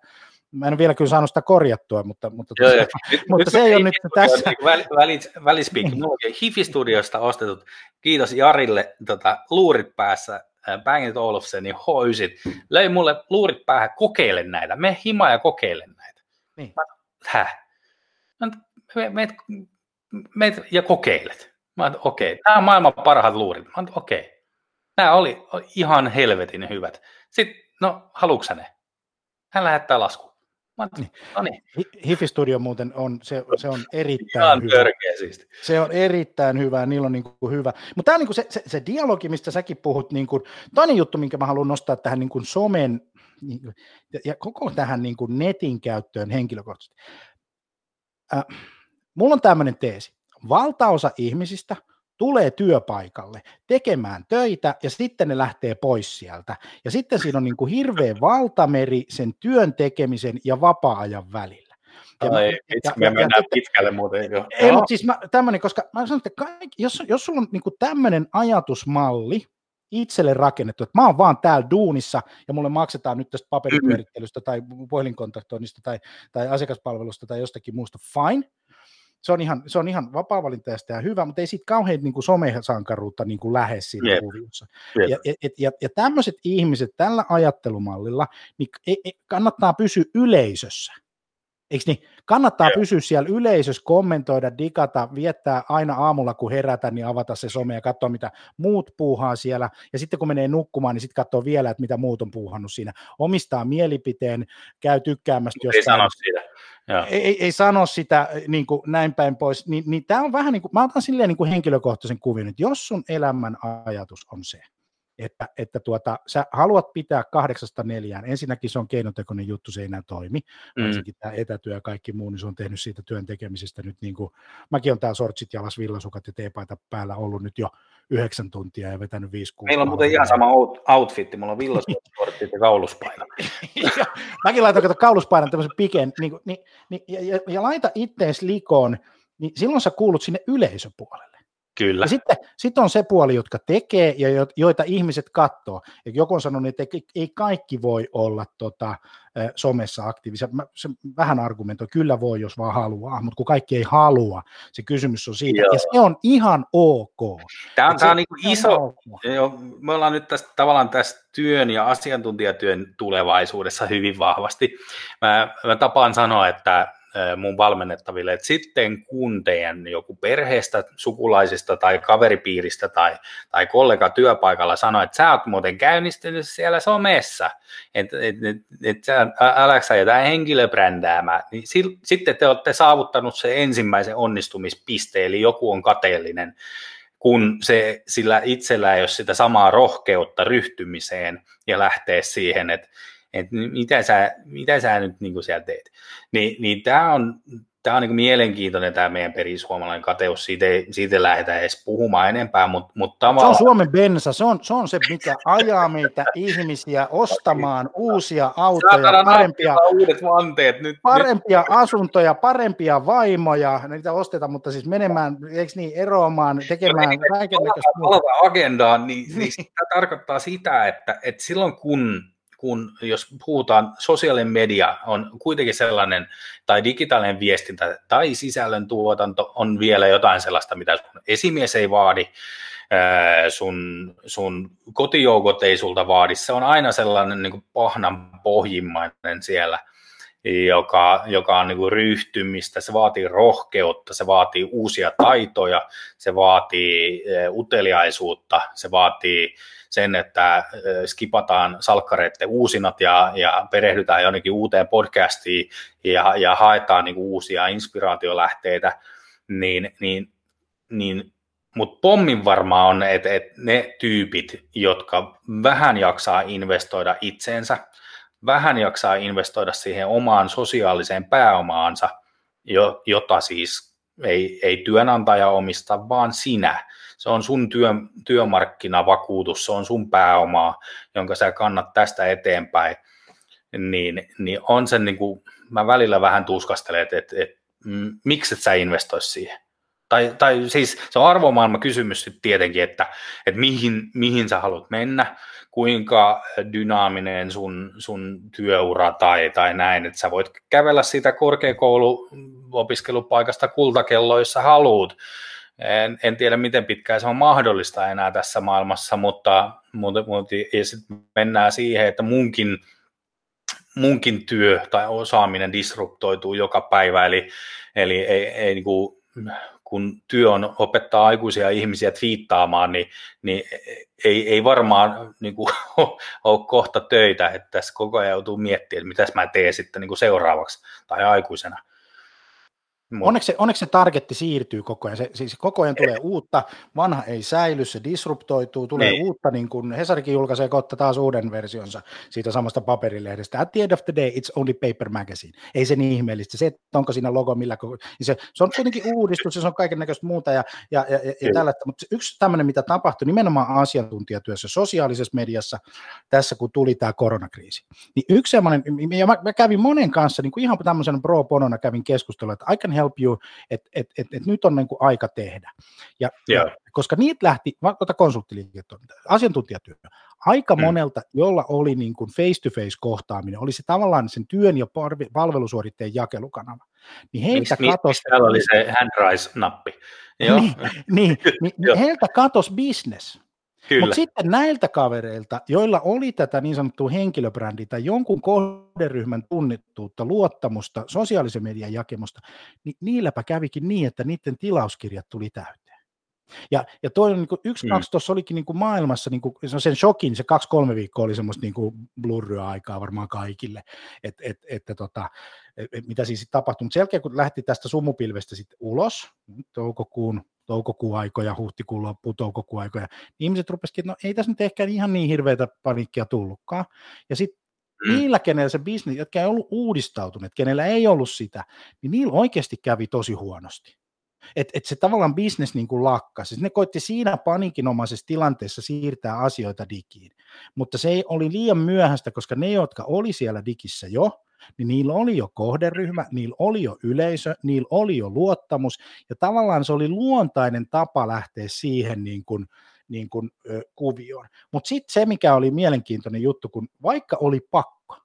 Mä en ole vielä kyllä saanut sitä korjattua, mutta, mutta, joo, joo. <laughs> mutta nyt, se ei ole nyt tässä. Niin väl, välis, välispiikki, mulla on Hifi-studiosta ostetut, kiitos Jarille, tota, luurit päässä, Bang It Olufsenin hoisit, löi mulle luurit päähän, kokeile näitä, me hima ja kokeile näitä. Niin. Mä, häh? Mä, me, me, ja kokeilet. Mä okei, okay. nämä on maailman parhaat luurit. Mä okei, okay. nämä oli ihan helvetin hyvät. Sitten, no, haluatko ne? Hän lähettää lasku. Niin. No niin. Hifi Studio muuten on, se, se on erittäin Ihan hyvä. Siisti. Se on erittäin hyvä, niillä on niin kuin hyvä. Mutta tämä on niin kuin se, se, se, dialogi, mistä säkin puhut, niin kuin, toinen juttu, minkä mä haluan nostaa tähän niin kuin somen niin kuin, ja koko tähän niin kuin netin käyttöön henkilökohtaisesti. Äh, mulla on tämmöinen teesi. Valtaosa ihmisistä – tulee työpaikalle tekemään töitä ja sitten ne lähtee pois sieltä. Ja sitten siinä on niin kuin hirveä <laughs> valtameri sen työn tekemisen ja vapaa-ajan välillä. Ja Ai, mä, itse, ja, me ja, mennään ja, pitkälle muuten. Jo. Ei, mutta siis mä, tämmöinen, koska mä sanon, että kaikki, jos, jos sulla on niin tämmöinen ajatusmalli, itselle rakennettu, että mä oon vaan täällä duunissa ja mulle maksetaan nyt tästä paperipyörittelystä tai puhelinkontaktoinnista tai, tai asiakaspalvelusta tai jostakin muusta, fine, se on ihan, se on ihan vapaa-valintaista ja hyvä, mutta ei siitä kauhean niin kuin somesankaruutta niin kuin lähde siinä yep. kuviossa. Yep. Ja, ja, ja, ja tämmöiset ihmiset tällä ajattelumallilla, niin ei, ei, kannattaa pysyä yleisössä. Eikö niin? Kannattaa Joo. pysyä siellä yleisössä, kommentoida, digata, viettää aina aamulla, kun herätä, niin avata se some ja katsoa, mitä muut puuhaa siellä. Ja sitten kun menee nukkumaan, niin sitten katsoo vielä, että mitä muut on puuhannut siinä. Omistaa mielipiteen, käy tykkäämästä jostain. Ei sano sitä. Ei, ei, ei sano sitä niin kuin näin päin pois. Niin, niin tämä on vähän niin kuin, mä otan silleen niin kuin henkilökohtaisen kuvin, että jos sun elämän ajatus on se, että, että tuota, sä haluat pitää kahdeksasta neljään. Ensinnäkin se on keinotekoinen juttu, se ei enää toimi. Mm. Varsinkin tämä etätyö ja kaikki muu, niin se on tehnyt siitä työn tekemisestä nyt niin kuin, mäkin on täällä sortsit, jalas, villasukat ja teepaita päällä ollut nyt jo yhdeksän tuntia ja vetänyt viisi kuukautta. Meillä on muuten ihan sama outfitti, mulla on villasukat <laughs> ja kauluspaina. <laughs> ja, mäkin laitan kato kauluspainan tämmöisen piken, niin, niin, niin, ja, ja, ja laita ittees likoon, niin silloin sä kuulut sinne yleisöpuolelle. Kyllä. Ja sitten, sitten on se puoli, jotka tekee ja joita ihmiset katsoo. Ja joku on sanonut, että ei kaikki voi olla tota, somessa aktiivisia. Mä, se vähän argumentoi, kyllä voi, jos vaan haluaa, mutta kun kaikki ei halua, se kysymys on siitä, Joo. ja se on ihan ok. Tämä on, tämä on niin iso, ok. jo, me ollaan nyt tästä, tavallaan tässä työn ja asiantuntijatyön tulevaisuudessa hyvin vahvasti. Mä, mä tapaan sanoa, että mun valmennettaville, että sitten kun teidän joku perheestä, sukulaisista tai kaveripiiristä tai, tai kollega työpaikalla sanoo, että sä oot muuten käynnistynyt siellä somessa, että et, et, et, sä äläksä jotain henkilöbrändäämään, niin sil, sitten te olette saavuttanut se ensimmäisen onnistumispisteen, eli joku on kateellinen, kun se, sillä itsellä ei ole sitä samaa rohkeutta ryhtymiseen ja lähteä siihen, että että mitä sä, mitä sä nyt niin kuin siellä teet. Ni, niin tämä on, tämä on niin mielenkiintoinen tämä meidän perisuomalainen kateus, siitä ei, siitä ei lähdetä edes puhumaan enempää, mutta, mutta tavallaan... Se on Suomen bensa, se on, se on se, mikä ajaa meitä ihmisiä ostamaan uusia autoja, parempia, uudet vanteet nyt, parempia nyt. asuntoja, parempia vaimoja, niitä ostetaan, mutta siis menemään, eikö niin, eroamaan, tekemään kaikenlaista muuta. agendaan, niin, niin tämä tarkoittaa sitä, että, että silloin kun kun jos puhutaan, sosiaalinen media on kuitenkin sellainen, tai digitaalinen viestintä tai sisällön tuotanto on vielä jotain sellaista, mitä sun esimies ei vaadi, sun, sun kotijoukot ei sulta vaadi, se on aina sellainen niin kuin pahnan pohjimmainen siellä, joka, joka on niin kuin ryhtymistä, se vaatii rohkeutta, se vaatii uusia taitoja, se vaatii uteliaisuutta, se vaatii sen, että skipataan salkkareiden uusinat ja, ja perehdytään jonnekin uuteen podcastiin ja, ja haetaan niin kuin uusia inspiraatiolähteitä, niin, niin, niin mutta pommin varmaa on, että, että ne tyypit, jotka vähän jaksaa investoida itseensä, vähän jaksaa investoida siihen omaan sosiaaliseen pääomaansa, jota siis ei, ei työnantaja omista, vaan sinä, se on sun työ, työmarkkinavakuutus, se on sun pääomaa, jonka sä kannat tästä eteenpäin, niin, niin on sen niin kuin, mä välillä vähän tuskastelen, että, että, että miksi et sä investoisi siihen. Tai, tai siis se on arvomaailma kysymys tietenkin, että, että mihin, mihin sä haluat mennä, kuinka dynaaminen sun, sun työura tai, tai näin, että sä voit kävellä siitä korkeakouluopiskelupaikasta kultakelloissa haluat, en, en tiedä, miten pitkään se on mahdollista enää tässä maailmassa, mutta, mutta, mutta ja sitten mennään siihen, että munkin, munkin työ tai osaaminen disruptoituu joka päivä, eli, eli ei, ei niin kuin, kun työ on opettaa aikuisia ihmisiä twiittaamaan, niin, niin ei, ei varmaan niin kuin, <laughs> ole kohta töitä, että tässä koko ajan joutuu miettimään, että mitäs mä teen sitten niin kuin seuraavaksi tai aikuisena. Onneksi se, onneksi se targetti siirtyy koko ajan. Se, siis koko ajan tulee uutta, vanha ei säily, se disruptoituu, tulee niin. uutta, niin kuin Hesarikin julkaisee kohta taas uuden versionsa siitä samasta paperilehdestä. At the end of the day, it's only paper magazine. Ei se niin ihmeellistä. Se, että onko siinä logo millä niin se, se on kuitenkin uudistus ja se on kaiken näköistä muuta ja, ja, ja, ja, ja tällaista. Mutta yksi tämmöinen, mitä tapahtui nimenomaan asiantuntijatyössä, sosiaalisessa mediassa, tässä kun tuli tämä koronakriisi, niin yksi semmoinen, ja mä, mä kävin monen kanssa, niin kuin ihan tämmöisen pro ponona kävin keskustelua, että can help you, että et, et, et nyt on niin kuin aika tehdä. Ja, yeah. ja koska niitä lähti, vaikka konsulttiliiketoiminta, asiantuntijatyö, aika mm. monelta, jolla oli niin kuin face-to-face kohtaaminen, oli se tavallaan sen työn ja palvelusuoritteen jakelukanava. Niin heiltä Mis, katosi... Täällä oli se handrise-nappi. <laughs> Joo. Niin, niin, <laughs> niin, niin heiltä katosi business. Mutta sitten näiltä kavereilta, joilla oli tätä niin sanottua henkilöbrändiä tai jonkun kohderyhmän tunnettuutta, luottamusta, sosiaalisen median jakemusta, niin niilläpä kävikin niin, että niiden tilauskirjat tuli täyteen. Ja, ja toi on niin kuin, yksi, mm. kaksi tuossa olikin niin kuin maailmassa, niin kuin, sen shokin, se kaksi-kolme viikkoa oli semmoista niin kuin blurryä aikaa varmaan kaikille, et, et, että tota, et, et, mitä siis tapahtui. Mutta sen jälkeen, kun lähti tästä sumupilvestä sitten ulos, toukokuun toukokuun aikoja, huhtikuun loppu, toukokuun aikoja, niin ihmiset rupesivat, että no ei tässä nyt ehkä ihan niin hirveätä paniikkia tullutkaan. Ja sitten mm. niillä, kenellä se bisnes, jotka ei ollut uudistautuneet, kenellä ei ollut sitä, niin niillä oikeasti kävi tosi huonosti. Että et se tavallaan bisnes niin kuin lakkasi. Ne koitti siinä paniikinomaisessa tilanteessa siirtää asioita digiin. Mutta se oli liian myöhäistä, koska ne, jotka oli siellä digissä jo, niin niillä oli jo kohderyhmä, niillä oli jo yleisö, niillä oli jo luottamus, ja tavallaan se oli luontainen tapa lähteä siihen niin kuin, niin kuin, ö, kuvioon. Mutta sitten se, mikä oli mielenkiintoinen juttu, kun vaikka oli pakko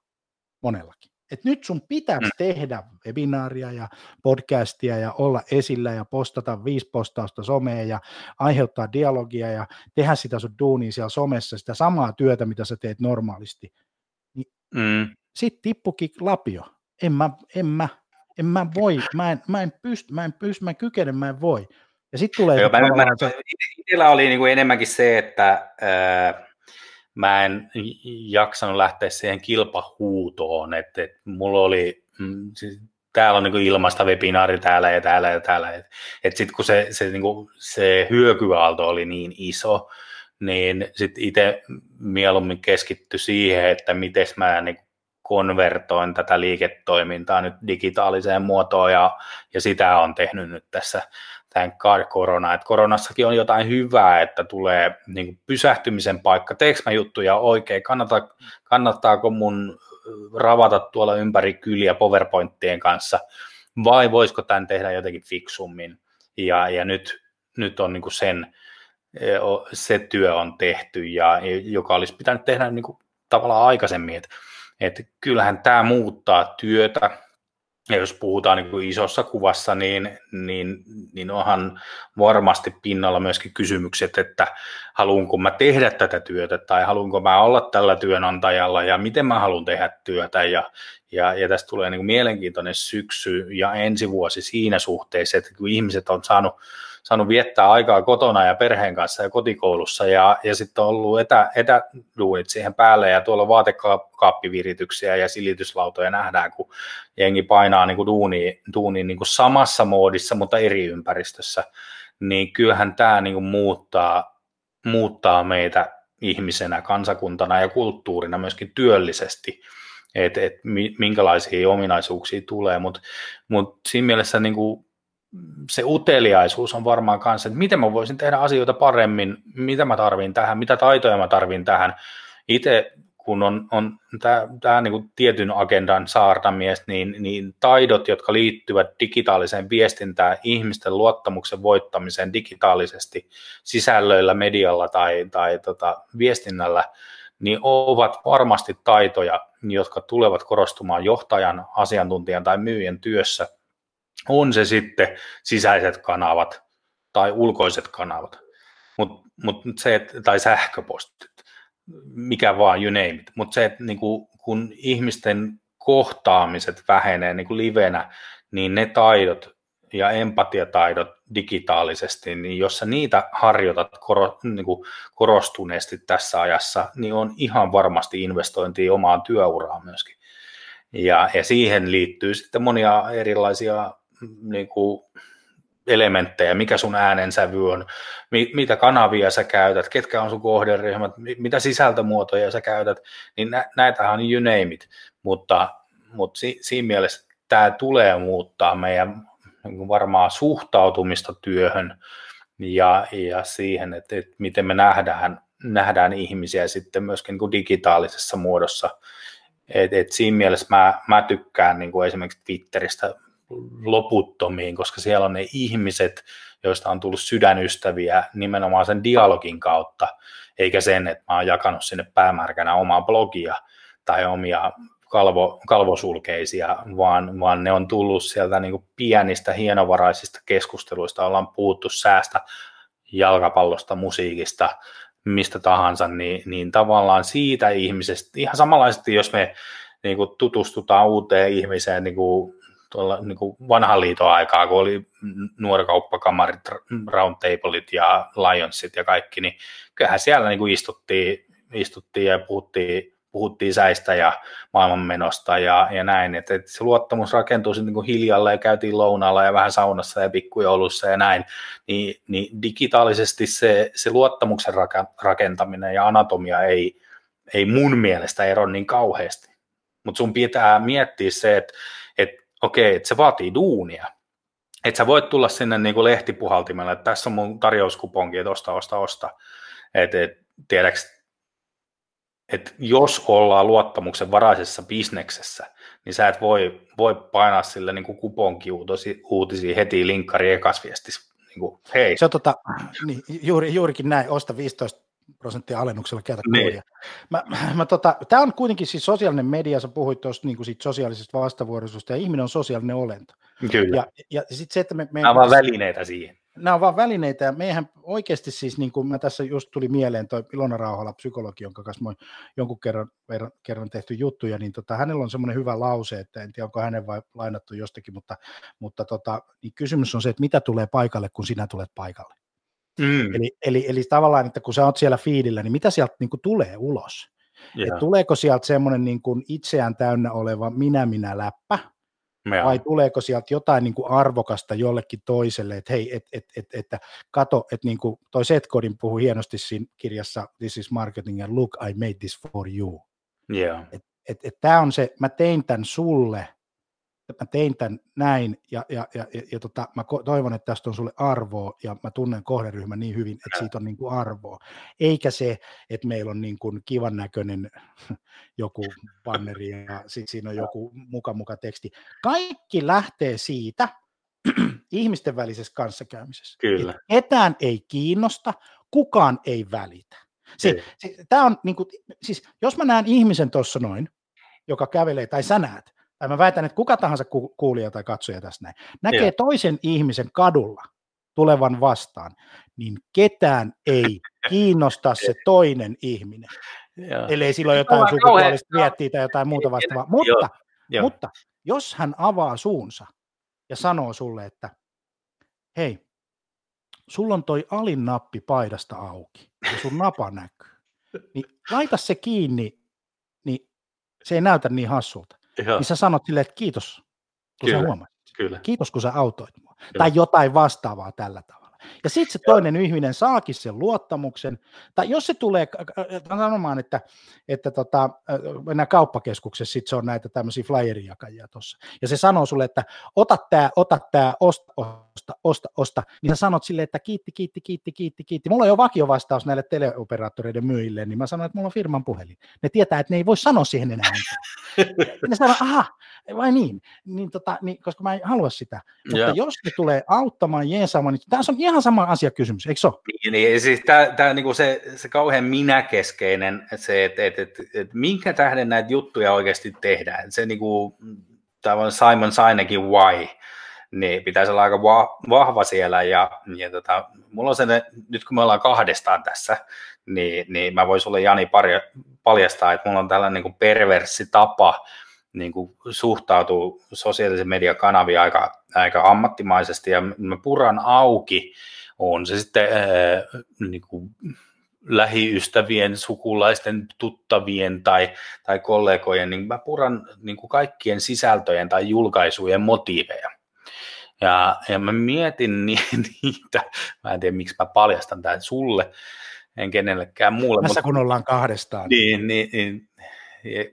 monellakin, että nyt sun pitäisi mm. tehdä webinaaria ja podcastia ja olla esillä ja postata viisi postausta someen ja aiheuttaa dialogia ja tehdä sitä sun duunia siellä somessa, sitä samaa työtä, mitä sä teet normaalisti, niin mm. sitten tippukin lapio. En mä, en mä, en mä voi, mä en, mä en pysty, mä en pysty, mä en kykene, mä en voi. Ja sitten tulee... Joo, mä, mä, se... Itsellä oli niin kuin enemmänkin se, että ää, mä en jaksanut lähteä siihen kilpahuutoon, että, että mulla oli, mm, siis, täällä on niin kuin ilmasta webinaari täällä ja täällä ja täällä, että et sitten kun se, se, niin kuin, se hyökyaalto oli niin iso, niin sitten itse mieluummin keskitty siihen, että miten mä niin konvertoin tätä liiketoimintaa nyt digitaaliseen muotoon ja, ja sitä on tehnyt nyt tässä tämän korona. Että koronassakin on jotain hyvää, että tulee niin kuin pysähtymisen paikka. Teekö mä juttuja oikein? Kannata, kannattaako mun ravata tuolla ympäri kyliä PowerPointtien kanssa vai voisiko tämän tehdä jotenkin fiksummin? Ja, ja nyt, nyt on niin kuin sen, se työ on tehty, ja, joka olisi pitänyt tehdä niin kuin tavallaan aikaisemmin. Että, että kyllähän tämä muuttaa työtä, ja jos puhutaan niin kuin isossa kuvassa, niin, niin, niin onhan varmasti pinnalla myöskin kysymykset, että haluanko mä tehdä tätä työtä tai haluanko mä olla tällä työnantajalla ja miten mä haluan tehdä työtä. Ja, ja, ja tästä tulee niin kuin mielenkiintoinen syksy ja ensi vuosi siinä suhteessa, että kun ihmiset on saanut saanut viettää aikaa kotona ja perheen kanssa ja kotikoulussa. Ja, ja sitten on ollut etä, etäduunit siihen päälle ja tuolla vaatekaappivirityksiä ja silityslautoja nähdään, kun jengi painaa niin kuin duuni, duuni niin kuin samassa moodissa, mutta eri ympäristössä, niin kyllähän tämä niin kuin muuttaa, muuttaa meitä ihmisenä, kansakuntana ja kulttuurina myöskin työllisesti, että et, minkälaisia ominaisuuksia tulee, mutta mut siinä mielessä niin kuin se uteliaisuus on varmaan kanssa, että miten mä voisin tehdä asioita paremmin, mitä mä tarvin tähän, mitä taitoja mä tarvin tähän. Itse kun on, on tämä niin tietyn agendan saartamies, niin, niin taidot, jotka liittyvät digitaaliseen viestintään, ihmisten luottamuksen voittamiseen digitaalisesti sisällöillä, medialla tai, tai tota, viestinnällä, niin ovat varmasti taitoja, jotka tulevat korostumaan johtajan, asiantuntijan tai myyjän työssä – on se sitten sisäiset kanavat tai ulkoiset kanavat, mut, mut se, että, tai sähköpostit, mikä vaan, you name it. Mutta se, että niinku, kun ihmisten kohtaamiset vähenee niin kuin livenä, niin ne taidot ja empatiataidot digitaalisesti, niin jos sä niitä harjoitat koro, niin kuin korostuneesti tässä ajassa, niin on ihan varmasti investointi omaan työuraan myöskin. Ja, ja siihen liittyy sitten monia erilaisia niin kuin elementtejä, mikä sun äänensävy on, mitä kanavia sä käytät, ketkä on sun kohderyhmät, mitä sisältömuotoja sä käytät, niin nä- näitähän on you name it, mutta, mutta si- siinä mielessä tämä tulee muuttaa meidän niin varmaan suhtautumista työhön ja, ja siihen, että, että miten me nähdään, nähdään ihmisiä sitten myöskin niin kuin digitaalisessa muodossa. Et, et siinä mielessä mä, mä tykkään niin kuin esimerkiksi Twitteristä loputtomiin, koska siellä on ne ihmiset, joista on tullut sydänystäviä nimenomaan sen dialogin kautta, eikä sen, että mä oon jakanut sinne päämärkänä omaa blogia tai omia kalvo, kalvosulkeisia, vaan, vaan ne on tullut sieltä niin kuin pienistä hienovaraisista keskusteluista, ollaan puhuttu säästä, jalkapallosta, musiikista, mistä tahansa, niin, niin tavallaan siitä ihmisestä, ihan samanlaisesti, jos me niin kuin tutustutaan uuteen ihmiseen niin kuin tuolla niin kuin vanhan liiton aikaa, kun oli nuorikauppakamarit, roundtablet ja lionsit ja kaikki, niin kyllähän siellä niin kuin istuttiin, istuttiin ja puhuttiin, puhuttiin säistä ja maailmanmenosta ja, ja näin, että, että se luottamus rakentuu sitten niin hiljalle ja käytiin lounaalla ja vähän saunassa ja pikkujoulussa ja näin, niin, niin digitaalisesti se, se luottamuksen rakentaminen ja anatomia ei, ei mun mielestä ero niin kauheasti. Mutta sun pitää miettiä se, että okei, että se vaatii duunia. Että sä voit tulla sinne niin kuin lehtipuhaltimella, että tässä on mun tarjouskuponki, että osta, osta, osta. Että et, tiedäks, että jos ollaan luottamuksen varaisessa bisneksessä, niin sä et voi, voi painaa sille niin kuponkiuutisia heti linkkari ekasviestissä. Niin kuin, hei. Se on tota, niin, juuri, juurikin näin, osta 15 prosenttia alennuksella käytä niin. koodia. Mä, <clears throat> mä tota, Tämä on kuitenkin siis sosiaalinen media, sä puhuit tuosta niin siitä sosiaalisesta vastavuoroisuudesta, ja ihminen on sosiaalinen olento. Kyllä. Ja, ja sit se, että me, me, nämä on vaan välineitä siihen. Nämä on vaan välineitä, ja meihän oikeasti siis, niin kuin mä tässä just tuli mieleen, toi Ilona Rauhala, psykologi, jonka kanssa mä jonkun kerran, verran, kerran tehty juttuja, niin tota, hänellä on semmoinen hyvä lause, että en tiedä, onko hänen vai lainattu jostakin, mutta, mutta tota, niin kysymys on se, että mitä tulee paikalle, kun sinä tulet paikalle. Mm. Eli, eli, eli tavallaan, että kun sä oot siellä fiidillä, niin mitä sieltä niin kuin tulee ulos? Yeah. Et tuleeko sieltä semmoinen niin kuin itseään täynnä oleva minä-minä läppä, yeah. vai tuleeko sieltä jotain niin kuin arvokasta jollekin toiselle, että hei, et, et, et, että kato, että niin kuin toi Seth Godin puhui hienosti siinä kirjassa This is Marketing and Look, I made this for you. Yeah. Et, että et tämä on se, mä tein tämän sulle, mä tein tämän näin, ja, ja, ja, ja, ja tota, mä toivon, että tästä on sulle arvoa, ja mä tunnen kohderyhmän niin hyvin, että siitä on niin kuin arvoa. Eikä se, että meillä on niin kuin kivan näköinen <laughs> joku banneri, ja sitten siinä on joku muka muka teksti. Kaikki lähtee siitä, <clears throat> ihmisten välisessä kanssakäymisessä. Kyllä. Ketään ei kiinnosta, kukaan ei välitä. Se, se, tää on, niin kuin, siis, jos mä näen ihmisen tuossa noin, joka kävelee, tai sä näet, tai mä väitän, että kuka tahansa ku, kuulija tai katsoja tässä näin, näkee Joo. toisen ihmisen kadulla tulevan vastaan, niin ketään ei <laughs> kiinnosta se toinen ihminen. Joo. Ellei silloin jotain sukupuolista miettiä tai jotain muuta vastaavaa. Mutta, Joo. mutta jos hän avaa suunsa ja sanoo sulle, että hei, sulla on toi alin nappi paidasta auki ja sun napa näkyy, niin laita se kiinni, niin se ei näytä niin hassulta. Joo. Niin sä sanot silleen, että kiitos, kun Kyllä. sä huomasit. Kyllä. Kiitos, kun sä autoit mua. Kyllä. Tai jotain vastaavaa tällä tavalla. Ja sitten se toinen Joo. ihminen saakin sen luottamuksen, tai jos se tulee sanomaan, että, että tota, mennään kauppakeskuksessa, sitten se on näitä tämmöisiä flyerijakajia tuossa, ja se sanoo sulle, että ota tämä, ota tämä, osta, osta, osta, osta, niin sä sanot sille, että kiitti, kiitti, kiitti, kiitti, kiitti. Mulla on jo vakiovastaus näille teleoperaattoreiden myyjille, niin mä sanoin, että mulla on firman puhelin. Ne tietää, että ne ei voi sanoa siihen enää ne sanoo, aha, vai niin, niin, tota, niin koska mä en halua sitä. Mutta ja. jos ne tulee auttamaan, jeesaamaan, niin tässä on ihan sama asia kysymys, eikö se ole? Niin, niin siis tämä, niinku se, se kauhean minäkeskeinen, se, että et, et, et, minkä tähden näitä juttuja oikeasti tehdään. Se niinku, on Simon Sinekin why, niin pitäisi olla aika vahva siellä. Ja, ja tota, mulla on se, nyt kun me ollaan kahdestaan tässä, niin, niin mä voin sulle Jani paljastaa, että mulla on tällainen niin perverssi tapa, niin kuin suhtautuu sosiaalisen median kanaviin aika, aika ammattimaisesti ja mä puran auki, on se sitten ää, niin kuin lähiystävien, sukulaisten, tuttavien tai, tai kollegojen, niin mä puran niin kuin kaikkien sisältöjen tai julkaisujen motiiveja. Ja, ja mä mietin <laughs> niitä, mä en tiedä miksi mä paljastan tämän sulle, en kenellekään muulle. Tässä mutta, kun ollaan kahdestaan. Niin, niin, niin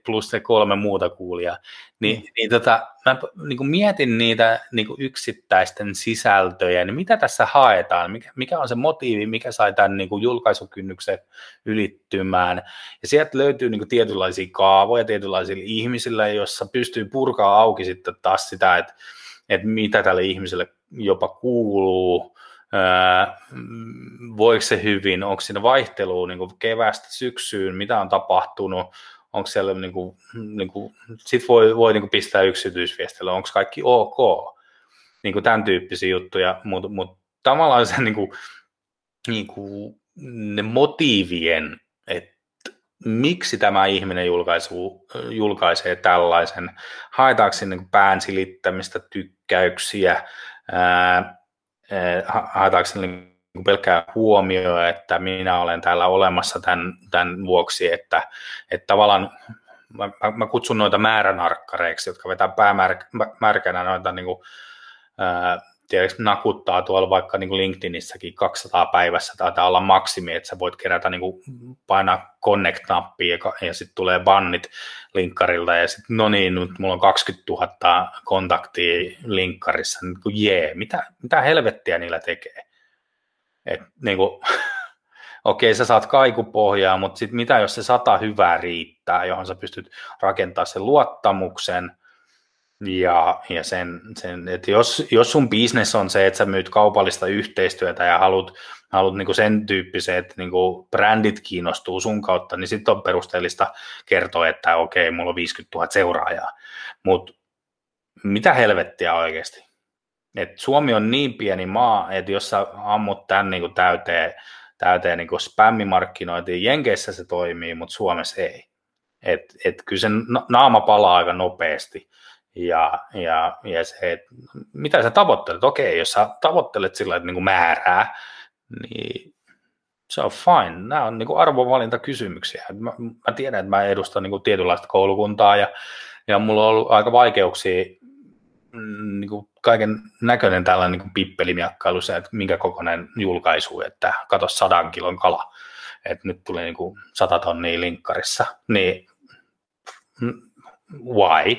plus se kolme muuta kuulijaa, niin, mm. niin tota, mä niin kuin mietin niitä niin kuin yksittäisten sisältöjä, niin mitä tässä haetaan, mikä, mikä on se motiivi, mikä sai tämän niin kuin julkaisukynnyksen ylittymään, ja sieltä löytyy niin kuin tietynlaisia kaavoja tietynlaisilla ihmisillä, joissa pystyy purkaa auki sitten taas sitä, että, että mitä tälle ihmiselle jopa kuuluu, voiko se hyvin, onko siinä vaihtelua niin kevästä syksyyn, mitä on tapahtunut, onko siellä niin kuin, niin kuin, sit voi, voi niin kuin pistää yksityisviestillä, onko kaikki ok, niin kuin tämän tyyppisiä juttuja, mutta mut, tavallaan se niin kuin, niin kuin, ne motiivien, että miksi tämä ihminen julkaisu, julkaisee tällaisen, haetaanko sinne niin pään silittämistä, tykkäyksiä, ää, haetaanko sinne niin niin pelkkää huomioon, että minä olen täällä olemassa tämän, tämän vuoksi, että, että tavallaan mä, mä kutsun noita määränarkkareiksi, jotka vetää päämärkänä noita niin kuin, ää, tiedätkö, nakuttaa tuolla vaikka niin kuin LinkedInissäkin 200 päivässä taitaa olla maksimi, että sä voit kerätä niin kuin, painaa connect-nappia ja, ja sitten tulee bannit linkkarilta ja sitten no niin, nyt mulla on 20 000 kontaktia linkkarissa, niin kuin jee, mitä, mitä helvettiä niillä tekee? Et, niin kuin, <laughs> okei, sä saat kaikupohjaa, mutta sitten mitä jos se sata hyvää riittää, johon sä pystyt rakentamaan sen luottamuksen, ja, ja sen, sen että jos, jos sun business on se, että sä myyt kaupallista yhteistyötä ja haluat, haluat niin sen tyyppisen, että niin brändit kiinnostuu sun kautta, niin sitten on perusteellista kertoa, että okei, mulla on 50 000 seuraajaa. Mutta mitä helvettiä oikeasti? Et Suomi on niin pieni maa, että jos sä ammut tämän niin kuin täyteen, täyteen niin kuin spämmimarkkinointiin, Jenkeissä se toimii, mutta Suomessa ei. Et, et kyllä se naama palaa aika nopeasti. Ja, ja, ja se, että mitä sä tavoittelet? Okei, jos sä tavoittelet sillä että niin määrää, niin se on fine. Nämä on niin kuin arvovalintakysymyksiä. Mä, mä tiedän, että mä edustan niin kuin tietynlaista koulukuntaa ja, ja mulla on ollut aika vaikeuksia mm, niin kuin kaiken näköinen tällainen niin pippelimiakkailu, se, että minkä kokoinen julkaisu, että kato sadan kilon kala, että nyt tuli niin kuin sata tonnia linkkarissa, niin why?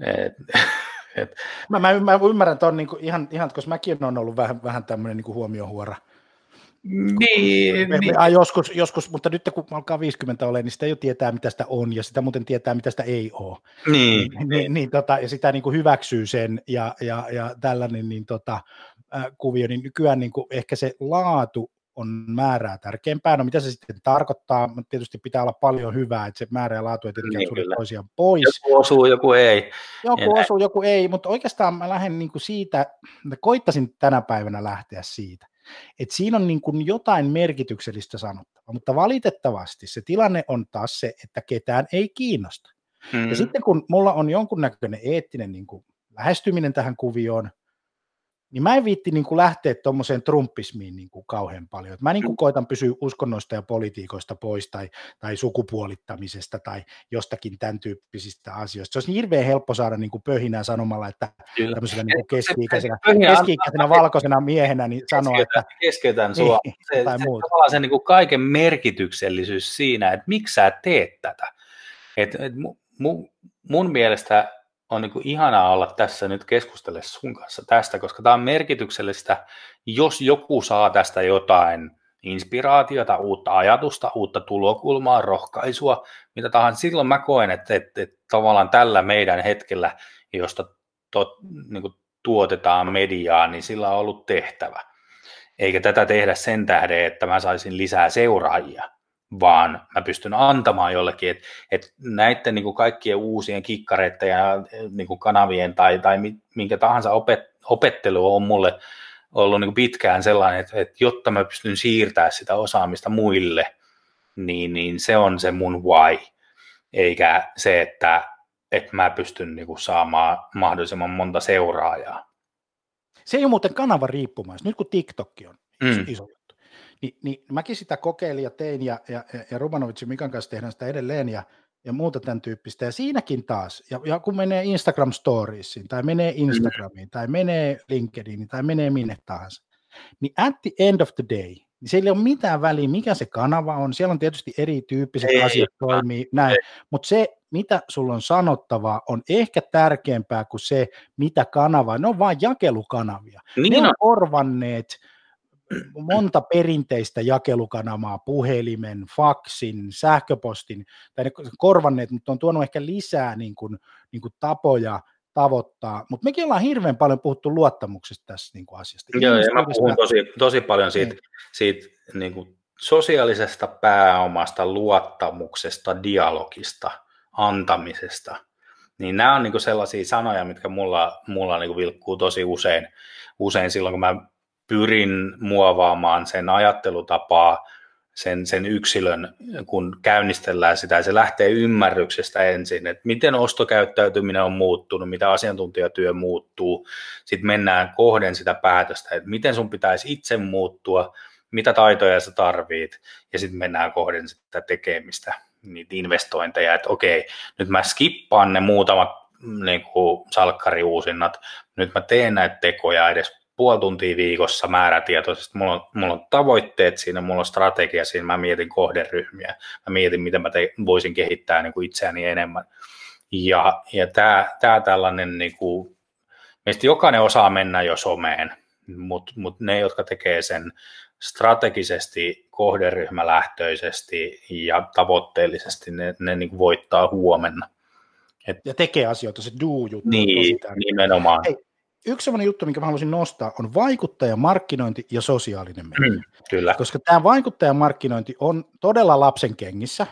Et, <laughs> et. Mä, mä, mä ymmärrän tuon niin ihan, ihan, koska mäkin olen ollut vähän, vähän tämmöinen niin huomiohuora. Niin, niin. Me, joskus, joskus, mutta nyt kun alkaa 50 ole, niin sitä jo tietää, mitä sitä on, ja sitä muuten tietää, mitä sitä ei ole. Niin. niin, niin, niin tota, ja sitä niin kuin hyväksyy sen, ja, ja, ja tällainen niin tota, äh, kuvio, niin nykyään niin kuin ehkä se laatu on määrää tärkeämpää. No mitä se sitten tarkoittaa? Tietysti pitää olla paljon hyvää, että se määrä ja laatu ei tietenkään niin, tule toisiaan pois. Joku osuu, joku ei. Joku ja osuu, joku ei, mutta oikeastaan mä lähden niin kuin siitä, mä koittasin tänä päivänä lähteä siitä, että siinä on niin kuin jotain merkityksellistä sanottavaa, mutta valitettavasti se tilanne on taas se, että ketään ei kiinnosta. Hmm. Ja sitten kun mulla on jonkunnäköinen eettinen niin kuin lähestyminen tähän kuvioon, niin mä en viitti niin kuin lähteä tuommoiseen trumpismiin niin kuin kauhean paljon. Et mä niin kuin mm. koitan pysyä uskonnoista ja politiikoista pois tai, tai sukupuolittamisesta tai jostakin tämän tyyppisistä asioista. Se olisi niin hirveän helppo saada niin kuin pöhinää sanomalla, että Kyllä. tämmöisenä niin kuin keski-ikäisenä, keski-ikäisenä valkoisena miehenä niin sanoa, että... Keskeytän sua. Niin, <laughs> se, tai se, tavallaan se niin kuin kaiken merkityksellisyys siinä, että miksi sä teet tätä. Et, et mun, mun mielestä on niin kuin ihanaa olla tässä nyt keskustella sun kanssa tästä, koska tämä on merkityksellistä, jos joku saa tästä jotain inspiraatiota, uutta ajatusta, uutta tulokulmaa, rohkaisua, mitä tahansa. Silloin mä koen, että, että, että tavallaan tällä meidän hetkellä, josta tot, niin kuin tuotetaan mediaa, niin sillä on ollut tehtävä. Eikä tätä tehdä sen tähden, että mä saisin lisää seuraajia, vaan mä pystyn antamaan jollekin, että et näiden niin kuin kaikkien uusien kikkareiden ja niin kuin kanavien tai, tai minkä tahansa opet, opettelu on mulle ollut niin kuin pitkään sellainen, että, että jotta mä pystyn siirtämään sitä osaamista muille, niin, niin se on se mun why, eikä se, että, että mä pystyn niin kuin saamaan mahdollisimman monta seuraajaa. Se ei ole muuten kanava riippumaista, nyt kun TikTok on mm. iso niin, niin mäkin sitä kokeilin ja tein, ja, ja, ja Rubanovitsin Mikan kanssa tehdään sitä edelleen, ja, ja muuta tämän tyyppistä. Ja siinäkin taas, ja, ja kun menee Instagram Storiesiin, tai menee. Instagramiin, tai menee LinkedIniin, tai menee minne tahansa, niin at the end of the day, niin siellä ei ole mitään väliä, mikä se kanava on. Siellä on tietysti erityyppiset ei, asiat toimii, näin. Mutta se, mitä sulla on sanottavaa, on ehkä tärkeämpää kuin se, mitä kanavaa. Ne on vain jakelukanavia. Niin ne on, on korvanneet monta perinteistä jakelukanavaa, puhelimen, faksin, sähköpostin, tai ne korvanneet, mutta on tuonut ehkä lisää niin kuin, niin kuin tapoja tavoittaa, mutta mekin ollaan hirveän paljon puhuttu luottamuksesta tässä niin kuin asiasta. Joo, ja mä puhun tosi, tosi paljon siitä, niin. siitä niin kuin sosiaalisesta pääomasta, luottamuksesta, dialogista, antamisesta, niin nämä on niin kuin sellaisia sanoja, mitkä mulla, mulla niin kuin vilkkuu tosi usein, usein silloin, kun mä pyrin muovaamaan sen ajattelutapaa, sen, sen yksilön, kun käynnistellään sitä, se lähtee ymmärryksestä ensin, että miten ostokäyttäytyminen on muuttunut, mitä asiantuntijatyö muuttuu, sitten mennään kohden sitä päätöstä, että miten sun pitäisi itse muuttua, mitä taitoja sä tarvit, ja sitten mennään kohden sitä tekemistä, niitä investointeja, että okei, nyt mä skippaan ne muutamat niin kuin salkkariuusinnat, nyt mä teen näitä tekoja edes puoli tuntia viikossa määrätietoisesti. Mulla on, mulla on tavoitteet siinä, mulla on strategia siinä, mä mietin kohderyhmiä, mä mietin, miten mä te, voisin kehittää niin kuin itseäni enemmän. Ja, ja tämä, tämä tällainen, niin kuin, meistä jokainen osaa mennä jo someen, mutta mut ne, jotka tekee sen strategisesti, kohderyhmälähtöisesti ja tavoitteellisesti, ne, ne niin kuin voittaa huomenna. Et, ja tekee asioita, se do-juttu niin, nimenomaan. Hei, yksi sellainen juttu, minkä mä haluaisin nostaa, on vaikuttajamarkkinointi ja sosiaalinen media. Mm, kyllä. Koska tämä vaikuttajamarkkinointi on todella lapsen kengissä,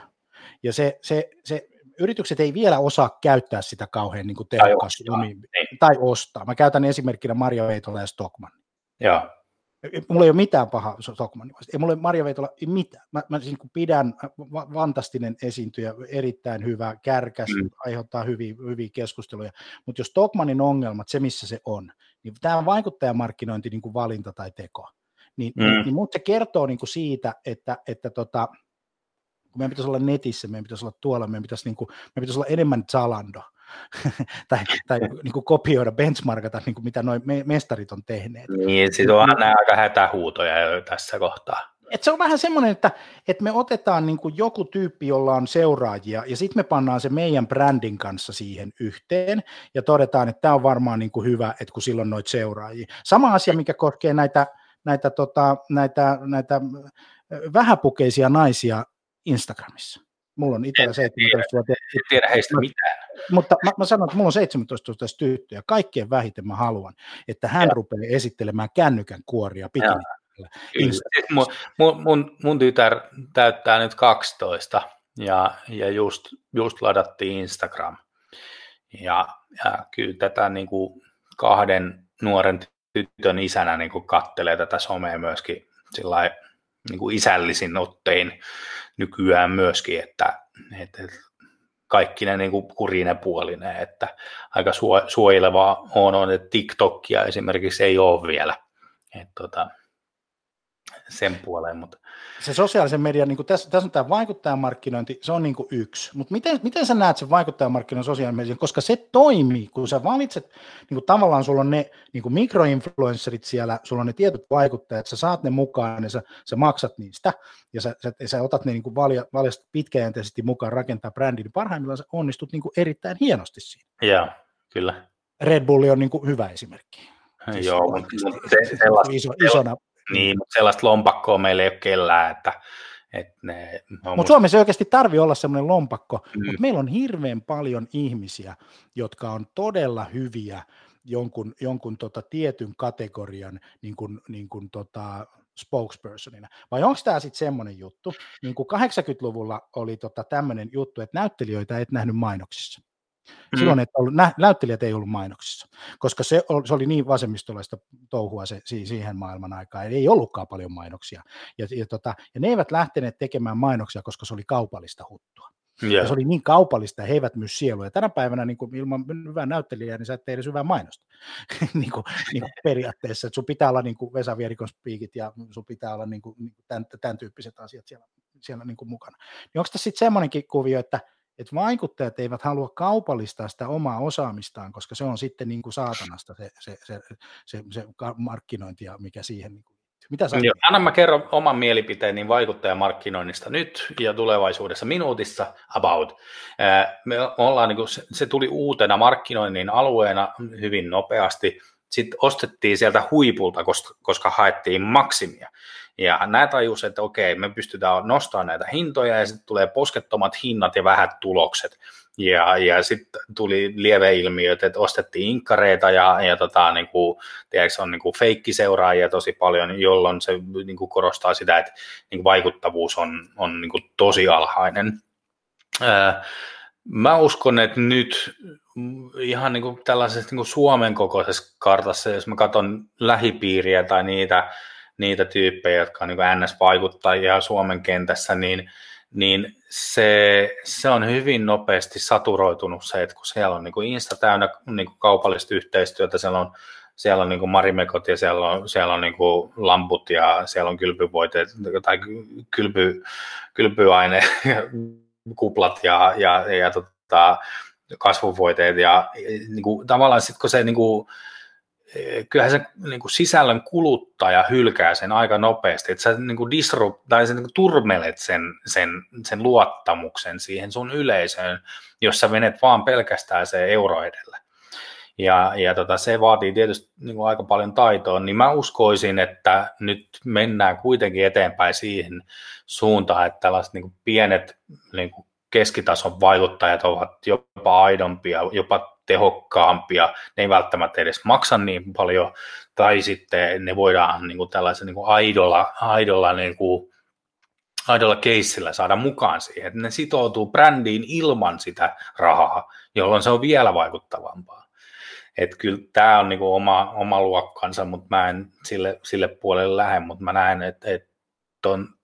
ja se, se, se yritykset ei vielä osaa käyttää sitä kauhean niin tehokkaasti tai, niin. tai ostaa. Mä käytän esimerkkinä Maria Veitola ja Stockman. Joo. Mulla ei ole mitään pahaa Stockman. Ei mulla Maria Veitola ei mitään. Mä, mä niin pidän fantastinen esiintyjä, erittäin hyvä, kärkäs, mm. aiheuttaa hyviä, hyviä keskusteluja. Mutta jos Stockmanin ongelmat, se missä se on, niin tämä vaikuttajamarkkinointi niin kuin valinta tai teko. Niin, mm. niin, niin mutta se kertoo niin kuin siitä, että, että tota, kun meidän pitäisi olla netissä, meidän pitäisi olla tuolla, meidän pitäisi, niin kuin, meidän pitäisi olla enemmän Zalando, <laughs> tai, tai niin kuin kopioida, benchmarkata, niin kuin mitä noin mestarit on tehneet. Niin, sitten on aina aika hätähuutoja jo tässä kohtaa. et se on vähän semmoinen, että, että me otetaan niin kuin joku tyyppi, jolla on seuraajia, ja sitten me pannaan se meidän brändin kanssa siihen yhteen, ja todetaan, että tämä on varmaan niin kuin hyvä, että kun silloin noit seuraajia. Sama asia, mikä koskee näitä, näitä, tota, näitä, näitä vähäpukeisia naisia Instagramissa. Mulla on itsellä 17 vuotta. En tiedä heistä mitään. Mutta mä, mä sanon, että mulla on 17 vuotta tyttöä, kaikkein vähiten mä haluan, että hän ja. rupeaa esittelemään kännykän kuoria pikini. Siis mun, mun, mun, mun tytär täyttää nyt 12 ja, ja just, just ladattiin Instagram. Ja, ja kyllä tätä niin kuin kahden nuoren tytön isänä niin kuin kattelee tätä somea myöskin sillä niin kuin isällisin ottein nykyään myöskin, että, että kaikki ne niin kuin kurinen puolinen, että aika suojelevaa on, on, että TikTokia esimerkiksi ei ole vielä. että tota, sen puoleen. Mutta... Se sosiaalisen median, niin tässä, tässä on tämä vaikuttajamarkkinointi, se on niin kuin yksi. Mutta miten, miten sä näet sen vaikuttajamarkkinoinnin sosiaalisen median, koska se toimii, kun sä valitset, niin kuin tavallaan sulla on ne niin kuin mikroinfluencerit siellä, sulla on ne tietyt vaikuttajat, sä saat ne mukaan ja sä, sä maksat niistä, ja sä, sä, sä otat ne niin kuin valja, valjast pitkäjänteisesti mukaan rakentaa brändin, niin parhaimmillaan sä onnistut niin kuin erittäin hienosti siinä. Joo, kyllä. Red Bull on niin kuin hyvä esimerkki. Siis Joo, mutta se, sellaista, iso, isona niin, mutta sellaista lompakkoa meillä ei ole kellään, että mutta musta... Suomessa ei oikeasti tarvi olla semmoinen lompakko, mm. mutta meillä on hirveän paljon ihmisiä, jotka on todella hyviä jonkun, jonkun tota tietyn kategorian niin kuin, niin kuin tota spokespersonina. Vai onko tämä sitten semmoinen juttu, niin kuin 80-luvulla oli tota tämmöinen juttu, että näyttelijöitä et nähnyt mainoksissa. Mm. Silloin et ollut, nä, näyttelijät ei ollut mainoksissa, koska se, oli, se oli niin vasemmistolaista touhua se, siihen maailman aikaan, ei ollutkaan paljon mainoksia. Ja, ja, tota, ja ne eivät lähteneet tekemään mainoksia, koska se oli kaupallista huttua. Yeah. Ja se oli niin kaupallista, ja he eivät myy sielua. Ja tänä päivänä niin kuin ilman hyvää näyttelijää, niin sä et tee edes hyvää mainosta. <laughs> niin kuin, niin kuin periaatteessa, että sun pitää olla niin kuin Vesa Vierikon spiikit ja sun pitää olla niin kuin, niin kuin tämän, tämän, tyyppiset asiat siellä, siellä niin kuin mukana. Niin onko tässä sitten semmoinenkin kuvio, että että vaikuttajat eivät halua kaupallistaa sitä omaa osaamistaan, koska se on sitten niin kuin saatanasta se, se, se, se, se markkinointi, mikä siihen niin kuin mitä sä Joo, anna mä kerron oman mielipiteeni vaikuttajamarkkinoinnista nyt ja tulevaisuudessa minuutissa about. Me ollaan, niin kuin, se tuli uutena markkinoinnin alueena hyvin nopeasti. Sitten ostettiin sieltä huipulta, koska, koska haettiin maksimia. Ja nämä tajus, että okei, me pystytään nostamaan näitä hintoja ja sitten tulee poskettomat hinnat ja vähät tulokset. Ja, ja sitten tuli lieveilmiöt, että ostettiin inkkareita ja, ja tota, niin kuin, tiedätkö, on niin kuin feikkiseuraajia tosi paljon, jolloin se niin kuin korostaa sitä, että niin kuin vaikuttavuus on, on niin kuin tosi alhainen. Ää, mä uskon, että nyt ihan niin kuin tällaisessa niin kuin Suomen kokoisessa kartassa, jos mä katson lähipiiriä tai niitä niitä tyyppejä, jotka on niin NS-vaikuttajia Suomen kentässä, niin, niin se, se on hyvin nopeasti saturoitunut se, että kun siellä on niin kuin Insta täynnä niin kuin kaupallista yhteistyötä, siellä on siellä on niin kuin marimekot ja siellä on, siellä on niin kuin lamput ja siellä on kylpyvoiteet tai kylpy, kylpyaine, <laughs> kuplat ja, ja, ja tota, kasvuvoiteet ja niin kuin, tavallaan sitten kun se niin kuin, kyllähän se niin kuin sisällön kuluttaja hylkää sen aika nopeasti, että sä niin kuin disrupt, tai sä niin kuin turmelet sen, sen, sen luottamuksen siihen sun yleisöön, jos sä menet vaan pelkästään se euro edellä. Ja, ja tota, se vaatii tietysti niin kuin aika paljon taitoa, niin mä uskoisin, että nyt mennään kuitenkin eteenpäin siihen suuntaan, että tällaiset niin kuin pienet niin kuin keskitason vaikuttajat ovat jopa aidompia, jopa tehokkaampia, ne ei välttämättä edes maksa niin paljon, tai sitten ne voidaan niin kuin tällaisen niin kuin aidolla, aidolla, niin kuin, aidolla keissillä saada mukaan siihen, että ne sitoutuu brändiin ilman sitä rahaa, jolloin se on vielä vaikuttavampaa. Että kyllä tämä on niinku oma, oma luokkansa, mutta mä en sille, sille puolelle lähde, mutta mä näen, että, että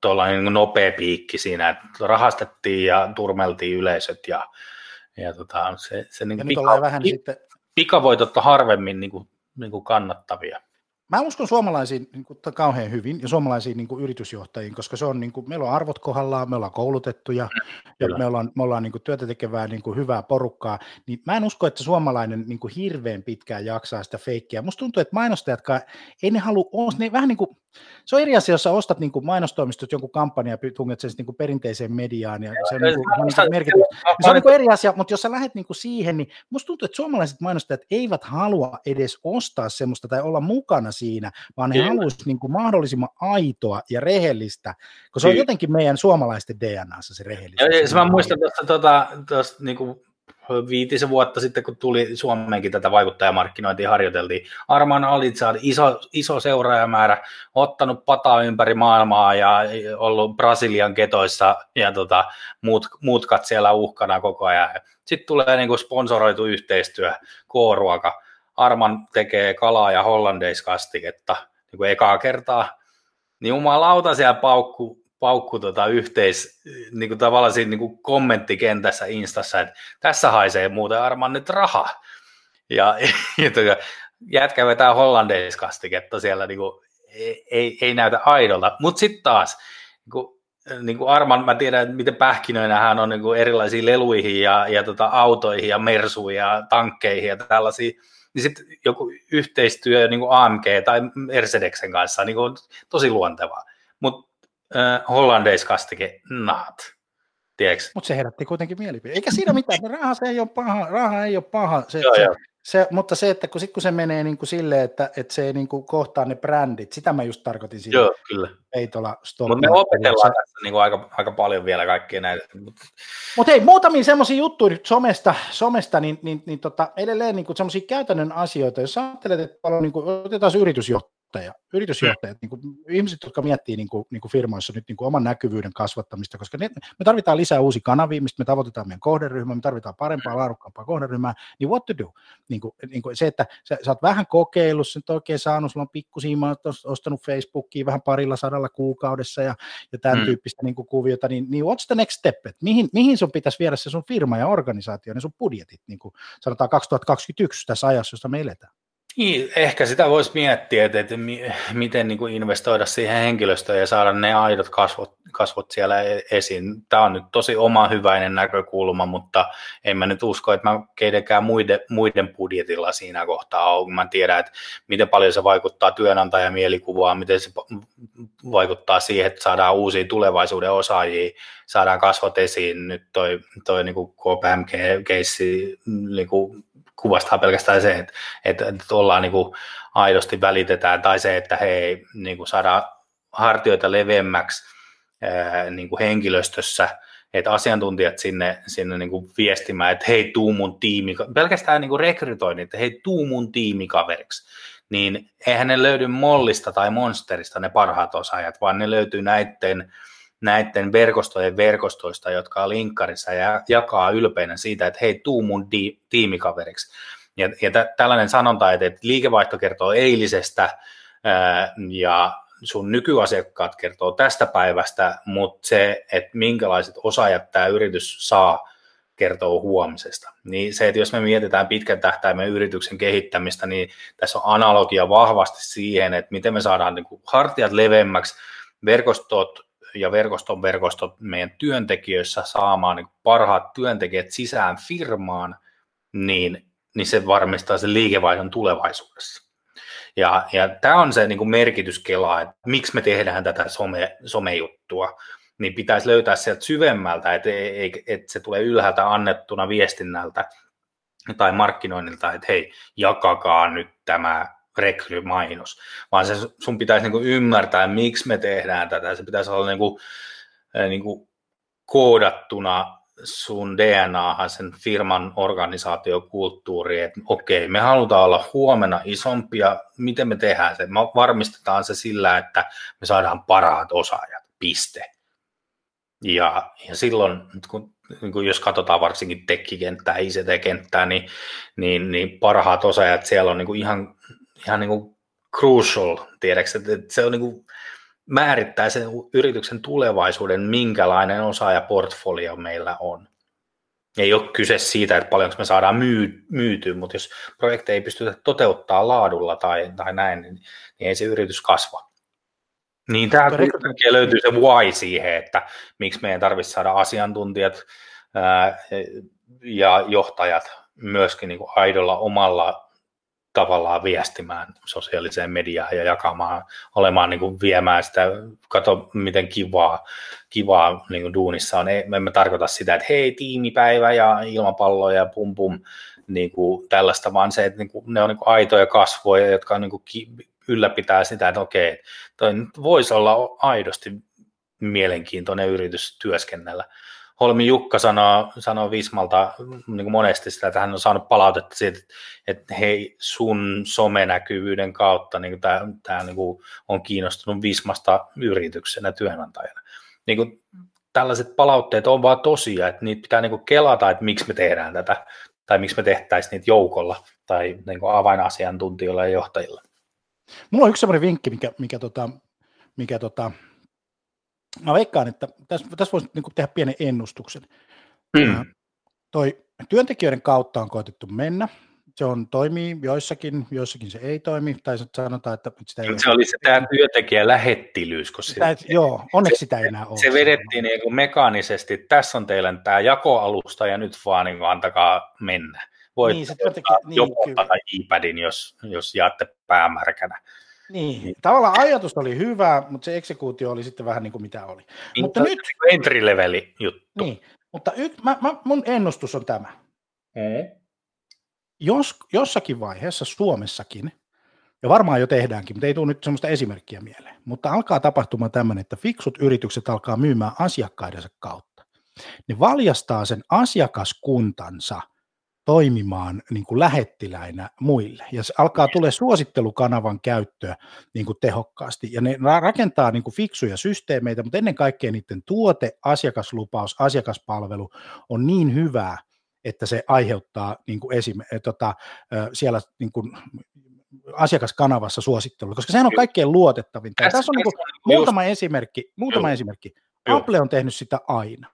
tuollainen niin nopea piikki siinä, että rahastettiin ja turmeltiin yleisöt ja ja tota, se, se niin ja pika, vähän pi, sitten... pikavoitot on harvemmin niin kuin, niin kuin kannattavia. Mä uskon suomalaisiin niin kuin, kauhean hyvin ja suomalaisiin niin kuin, yritysjohtajiin, koska se on, niin kuin, meillä on arvot kohdallaan, me ollaan koulutettuja ja me ollaan, me ollaan niin kuin, työtä tekevää niin kuin, hyvää porukkaa, niin mä en usko, että suomalainen niin kuin, hirveän pitkään jaksaa sitä feikkiä. Musta tuntuu, että mainostajat, ei ne halua, ne vähän niin kuin, se on eri asia, jos sä ostat niin kuin mainostoimistot jonkun kampanjan ja tunget sen niin kuin perinteiseen mediaan. Ja se on, niin kuin, niin merkitys. Se on niin kuin eri asia, mutta jos sä lähdet niin kuin siihen, niin musta tuntuu, että suomalaiset mainostajat eivät halua edes ostaa semmoista tai olla mukana siinä, vaan he haluaisivat niin kuin mahdollisimman aitoa ja rehellistä, koska se on jotenkin meidän suomalaisten DNAssa se rehellisyys. Ja, mä muistan tuosta, tuota, tuosta niin kuin viitisen vuotta sitten, kun tuli Suomeenkin tätä vaikuttajamarkkinointia harjoiteltiin. Arman Alitsad, iso, iso seuraajamäärä, ottanut pataa ympäri maailmaa ja ollut Brasilian ketoissa ja tota, muut, muutkat siellä uhkana koko ajan. Sitten tulee niin kuin sponsoroitu yhteistyö, K-ruoka. Arman tekee kalaa ja hollandeiskastiketta niin kuin ekaa kertaa. Niin jumalauta siellä paukku, paukku tota yhteis, niin kuin tavallaan siinä niin kuin kommenttikentässä Instassa, että tässä haisee muuten Arman nyt raha. Ja, <laughs> ja tota, jätkä vetää hollandeiskastiketta siellä, niin kuin, ei, ei näytä aidolta. Mutta sitten taas, niin kuin, niin kuin Arman, mä tiedän, miten pähkinöinä hän on niin kuin erilaisiin leluihin ja, ja tota, autoihin ja mersuihin ja tankkeihin ja tällaisia, niin sitten joku yhteistyö niin kuin AMG tai Mercedeksen kanssa niin kuin, tosi luontevaa. Mutta äh, hollandeiskastike naat. Mutta se herätti kuitenkin mielipide. Eikä siinä mitään, raha se ei ole paha, raha ei ole paha. Se, joo, se, joo. Se, mutta se, että kun, sit, kun se menee niin kuin silleen, että, että se ei niin kuin kohtaa ne brändit, sitä mä just tarkoitin siinä. Joo, kyllä. Peitola, Mutta me opetellaan tässä niin kuin aika, aika paljon vielä kaikkia näitä. Mutta Mut hei, muutamia semmoisia juttuja somesta, somesta niin, niin, niin tota, edelleen niin semmoisia käytännön asioita, jos ajattelet, että paljon, niin kuin, otetaan yritysjohtaja, yritysjohtajat, niin kuin, ihmiset, jotka miettii niin kuin, niin kuin firmoissa nyt niin kuin oman näkyvyyden kasvattamista, koska ne, me tarvitaan lisää uusia kanavia, mistä me tavoitetaan meidän kohderyhmää, me tarvitaan parempaa, laadukkaampaa kohderyhmää, niin what to do? Niin kuin, niin kuin se, että sä, sä oot vähän kokeillut, sen oikein saanut, sulla on pikkusiima, ostanut Facebookiin vähän parilla sadalla kuukaudessa ja, ja tämän mm. tyyppistä niin kuin kuviota, niin, niin what's the next step? Et mihin, mihin sun pitäisi viedä se sun firma ja organisaatio ja sun budjetit, niin kuin sanotaan 2021 tässä ajassa, josta me eletään? Niin, ehkä sitä voisi miettiä, että, että miten niin kuin investoida siihen henkilöstöön ja saada ne aidot kasvot, kasvot siellä e-, esiin. Tämä on nyt tosi oma hyväinen näkökulma, mutta en mä nyt usko, että mä keidekään muiden, muiden budjetilla siinä kohtaa ole. Mä tiedän, että miten paljon se vaikuttaa työnantajan mielikuvaan, miten se vaikuttaa siihen, että saadaan uusia tulevaisuuden osaajia, saadaan kasvot esiin. Nyt toi, toi niin KPMG-keissi niin kuvastaa pelkästään se, että, että, että ollaan niin kuin aidosti välitetään, tai se, että he niin kuin saadaan hartioita leveämmäksi niin kuin henkilöstössä, että asiantuntijat sinne, sinne niin kuin viestimään, että hei, tuu mun tiimi, pelkästään niin kuin rekrytoinnin, että hei, tuu mun tiimikaveriksi, niin eihän ne löydy Mollista tai Monsterista ne parhaat osaajat, vaan ne löytyy näiden, näiden verkostojen verkostoista, jotka on linkkarissa ja jakaa ylpeinä siitä, että hei, tuu mun di- tiimikaveriksi. Ja, ja t- tällainen sanonta, että, että liikevaihto kertoo eilisestä ää, ja sun nykyasiakkaat kertoo tästä päivästä, mutta se, että minkälaiset osaajat tämä yritys saa, kertoo huomisesta. Niin se, että jos me mietitään pitkän tähtäimen yrityksen kehittämistä, niin tässä on analogia vahvasti siihen, että miten me saadaan niin kuin hartiat leveämmäksi, verkostot ja verkoston verkostot meidän työntekijöissä saamaan niin parhaat työntekijät sisään firmaan, niin, niin se varmistaa sen liikevaihdon tulevaisuudessa. Ja, ja tämä on se niin kuin merkityskela, että miksi me tehdään tätä some, somejuttua, niin pitäisi löytää sieltä syvemmältä, että, että se tulee ylhäältä annettuna viestinnältä tai markkinoinnilta, että hei, jakakaa nyt tämä rekrymainos, vaan se, sun pitäisi niin kuin ymmärtää, miksi me tehdään tätä. Se pitäisi olla niin kuin, niin kuin koodattuna sun DNAhan, sen firman organisaatiokulttuuri, että okei, me halutaan olla huomenna isompia, miten me tehdään se? Me varmistetaan se sillä, että me saadaan parhaat osaajat, piste. Ja, ja silloin, kun, niin kun jos katsotaan varsinkin tekkikenttää, ICT-kenttää, niin, niin, niin parhaat osaajat siellä on niin ihan ihan niin kuin crucial, tiedätkö, että se on niin kuin määrittää sen yrityksen tulevaisuuden, minkälainen osaajaportfolio meillä on. ei ole kyse siitä, että paljonko me saadaan myy, myytyä, mutta jos projekteja ei pystytä toteuttaa laadulla tai, tai näin, niin, niin ei se yritys kasva. Niin tähän löytyy se why siihen, että miksi meidän tarvitsisi saada asiantuntijat ää, ja johtajat myöskin niin kuin aidolla omalla tavallaan viestimään sosiaaliseen mediaan ja jakamaan, olemaan niin kuin viemään sitä, kato miten kivaa, kivaa niin kuin duunissa on. Ei, me emme tarkoita sitä, että hei tiimipäivä ja ilmapallo ja pum pum, niin kuin tällaista, vaan se, että niin kuin, ne on niin kuin aitoja kasvoja, jotka on niin kuin ylläpitää sitä, että okei, toi voisi olla aidosti mielenkiintoinen yritys työskennellä. Holmi Jukka sanoo, sanoo Vismalta niin kuin monesti sitä, että hän on saanut palautetta siitä, että hei sun somenäkyvyyden kautta niin tämä, tämä niin kuin on kiinnostunut Vismasta yrityksenä työnantajana. Niin kuin, tällaiset palautteet on vaan tosia, että niitä pitää niin kuin kelata, että miksi me tehdään tätä, tai miksi me tehtäisiin niitä joukolla, tai niin kuin avainasiantuntijoilla ja johtajilla. Mulla on yksi sellainen vinkki, mikä, mikä, tota, mikä tota, mä veikkaan, että tässä, tässä voisi niin tehdä pienen ennustuksen. Hmm. Toi työntekijöiden kautta on koetettu mennä. Se on, toimii joissakin, joissakin se ei toimi, tai sanotaan, että sitä ei Se oli se tämä työntekijän lähettilyys, kun sitä, se, joo, onneksi se, sitä ei enää ole. Se vedettiin niin kuin mekaanisesti, tässä on teillä tämä jakoalusta ja nyt vaan niin kuin antakaa mennä. Voit niin, se työntekijä, niin, tai iPadin, jos, jos jaatte päämärkänä. Niin, niin, tavallaan ajatus oli hyvä, mutta se eksekuutio oli sitten vähän niin kuin mitä oli. Niin, mutta nyt... Entry leveli juttu. Niin, mutta y, mä, mä, mun ennustus on tämä. Mm. Jos jossakin vaiheessa Suomessakin, ja varmaan jo tehdäänkin, mutta ei tule nyt sellaista esimerkkiä mieleen, mutta alkaa tapahtumaan tämmöinen, että fiksut yritykset alkaa myymään asiakkaidensa kautta. Ne valjastaa sen asiakaskuntansa – toimimaan niin kuin lähettiläinä muille. Ja se alkaa tulee suosittelukanavan käyttöä niin kuin tehokkaasti. Ja ne rakentaa niin kuin fiksuja systeemeitä, mutta ennen kaikkea niiden tuote, asiakaslupaus, asiakaspalvelu on niin hyvää, että se aiheuttaa niin kuin esim, tota, siellä niin kuin asiakaskanavassa suosittelua, koska sehän on kaikkein luotettavinta. Ja tässä on niin kuin muutama esimerkki. Muutama esimerkki. Apple on tehnyt sitä aina.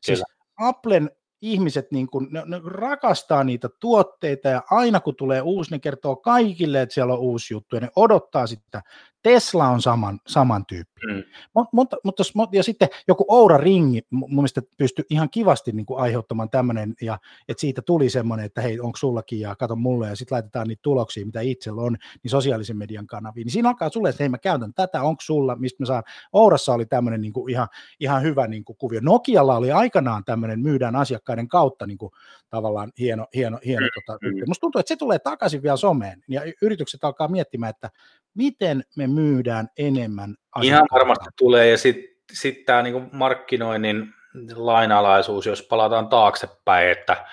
Siis Applen ihmiset niin kuin, ne, ne rakastaa niitä tuotteita ja aina kun tulee uusi, ne kertoo kaikille, että siellä on uusi juttu ja ne odottaa sitä. Tesla on saman, saman tyyppi. Mm. Mutta, mutta, mutta, ja sitten joku Oura Ringi mun mielestä pystyi ihan kivasti niin kuin aiheuttamaan tämmöinen, ja että siitä tuli semmoinen, että hei, onko sullakin, ja kato mulle, ja sitten laitetaan niitä tuloksia, mitä itsellä on, niin sosiaalisen median kanaviin. Niin siinä alkaa sulle, että hei, mä käytän tätä, onko sulla, mistä mä saan. Ourassa oli tämmöinen niin kuin ihan, ihan hyvä niin kuin kuvio. Nokialla oli aikanaan tämmöinen, myydään asiakkaiden kautta niin kuin, tavallaan hieno, hieno, hieno mm. tota, mm. Musta tuntuu, että se tulee takaisin vielä someen, ja yritykset alkaa miettimään, että miten me myydään enemmän Ihan varmasti tulee, ja sitten sit tämä niinku markkinoinnin lainalaisuus, jos palataan taaksepäin, että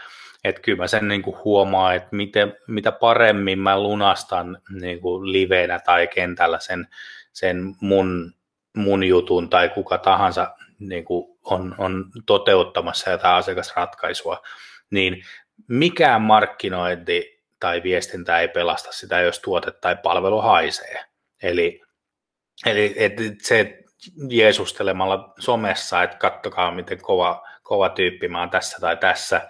että kyllä mä sen niin kuin huomaan, että miten, mitä paremmin mä lunastan niin kuin livenä tai kentällä sen, sen mun, mun jutun tai kuka tahansa niin kuin on, on toteuttamassa jotain asiakasratkaisua, niin mikään markkinointi tai viestintä ei pelasta sitä, jos tuote tai palvelu haisee. Eli, eli et se jeesustelemalla somessa, että kattokaa miten kova, kova tyyppi mä oon tässä tai tässä,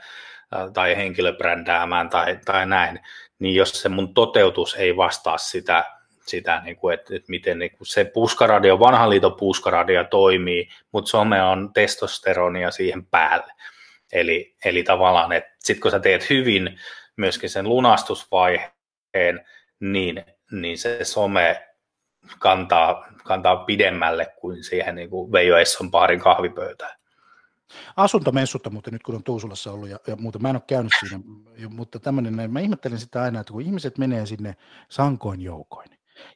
tai henkilöbrändäämään tai, tai näin, niin jos se mun toteutus ei vastaa sitä, sitä niin kuin, että, että miten niin kuin se puskaradio, vanhan liiton puskaradio toimii, mutta some on testosteronia siihen päälle. Eli, eli tavallaan, että sitten kun sä teet hyvin myöskin sen lunastusvaiheen, niin, niin se some kantaa, kantaa pidemmälle kuin siihen niin kuin Veijo Esson paarin kahvipöytään. Asuntomessutta muuten nyt kun on Tuusulassa ollut ja, ja muuten mä en ole käynyt siinä, mutta tämmöinen, mä ihmettelen sitä aina, että kun ihmiset menee sinne sankoin joukoin,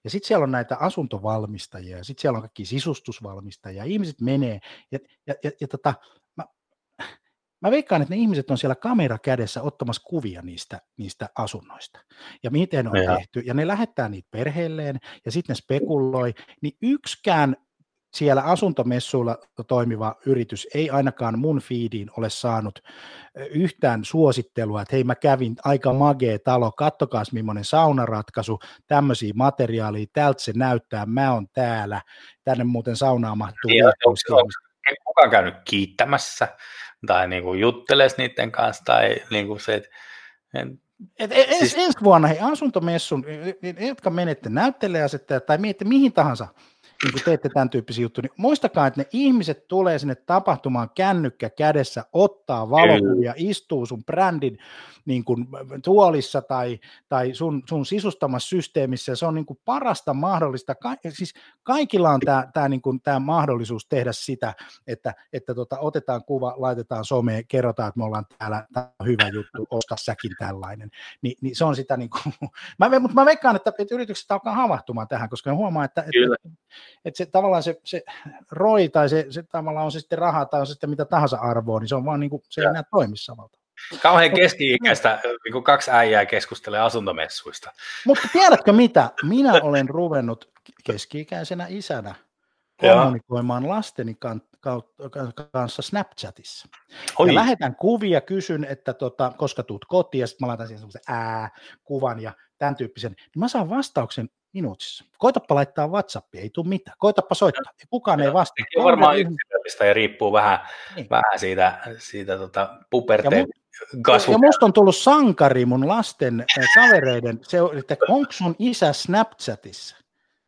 ja sitten siellä on näitä asuntovalmistajia, ja sitten siellä on kaikki sisustusvalmistajia, ihmiset menee, ja, ja, ja, ja tota, mä, veikkaan, että ne ihmiset on siellä kamera kädessä ottamassa kuvia niistä, niistä asunnoista ja miten on ja. tehty. Ja ne lähettää niitä perheelleen ja sitten ne spekuloi. Niin yksikään siellä asuntomessuilla toimiva yritys ei ainakaan mun feediin ole saanut yhtään suosittelua, että hei mä kävin aika magee talo, kattokaa millainen saunaratkaisu, tämmöisiä materiaaleja, tältä se näyttää, mä oon täällä, tänne muuten saunaa mahtuu. Niin, onko, onko kukaan käynyt kiittämässä, tai niin kuin juttelisi niiden kanssa, tai niin kuin se, että et, et, siis... Ensi vuonna hei, asuntomessun, jotka menette näyttelijäasettajat tai miette mihin tahansa niin kun teette tämän tyyppisiä juttuja, niin muistakaa, että ne ihmiset tulee sinne tapahtumaan kännykkä kädessä, ottaa valokuvia, istuu sun brändin niin kuin tuolissa tai, tai sun, sun sisustamassa systeemissä, ja se on niin kuin parasta mahdollista. Ka- siis kaikilla on tämä, tämä, niin mahdollisuus tehdä sitä, että, että tota, otetaan kuva, laitetaan someen, kerrotaan, että me ollaan täällä, tämä on hyvä juttu, osta säkin tällainen. Ni, niin se on sitä, niin kuin, <laughs> mä, mutta mä veikkaan, että, että yritykset alkaa havahtumaan tähän, koska huomaa, että, että, että se, tavallaan se, se ROI tai se, se tavallaan on se sitten raha tai on se sitten mitä tahansa arvoa, niin se on vaan niin kuin, se ei enää toimi samalta. Kauhean keski-ikäistä, niin kuin kaksi äijää keskustelee asuntomessuista. Mutta tiedätkö mitä? Minä olen ruvennut keski-ikäisenä isänä kommunikoimaan lasteni kanssa Snapchatissa. Oi. Ja lähetän kuvia, kysyn, että tota, koska tuut kotiin, ja sitten mä laitan siihen semmoisen ää-kuvan ja tämän tyyppisen, niin mä saan vastauksen minuutissa. Koitapa laittaa WhatsAppia, ei tule mitään. Koitapa soittaa, ja kukaan no, ei vastaa. On varmaan yksilöllistä ja riippuu vähän, niin. vähän siitä, siitä tota puberteen kasvu. Ja musta on tullut sankari mun lasten kavereiden, se, että onko sun isä Snapchatissa?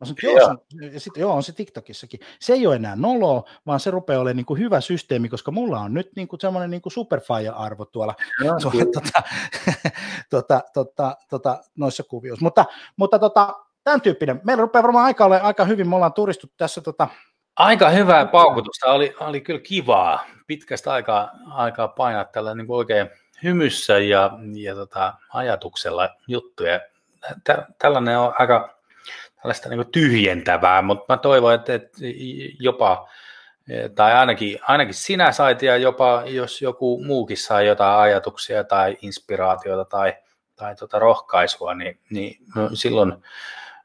Mä sanoin, joo, se, ja sit, joo, on se TikTokissakin. Se ei ole enää nolo, vaan se rupeaa olemaan niin kuin hyvä systeemi, koska mulla on nyt niin kuin semmoinen niin superfire-arvo tuolla, tuolla tota, <laughs> tota, tota, tota, noissa kuvioissa. Mutta, mutta tota, tämän tyyppinen. Meillä rupeaa varmaan aika ole aika hyvin, me ollaan turistut tässä. Tota... Aika hyvää paukutusta, oli, oli kyllä kivaa. Pitkästä aikaa, aikaa painaa tällä niin oikein hymyssä ja, ja tota, ajatuksella juttuja. Tällainen on aika tällaista niin tyhjentävää, mutta mä toivon, että, että jopa, tai ainakin, ainakin sinä sait ja jopa jos joku muukin sai jotain ajatuksia tai inspiraatiota tai, tai tota rohkaisua, niin, niin silloin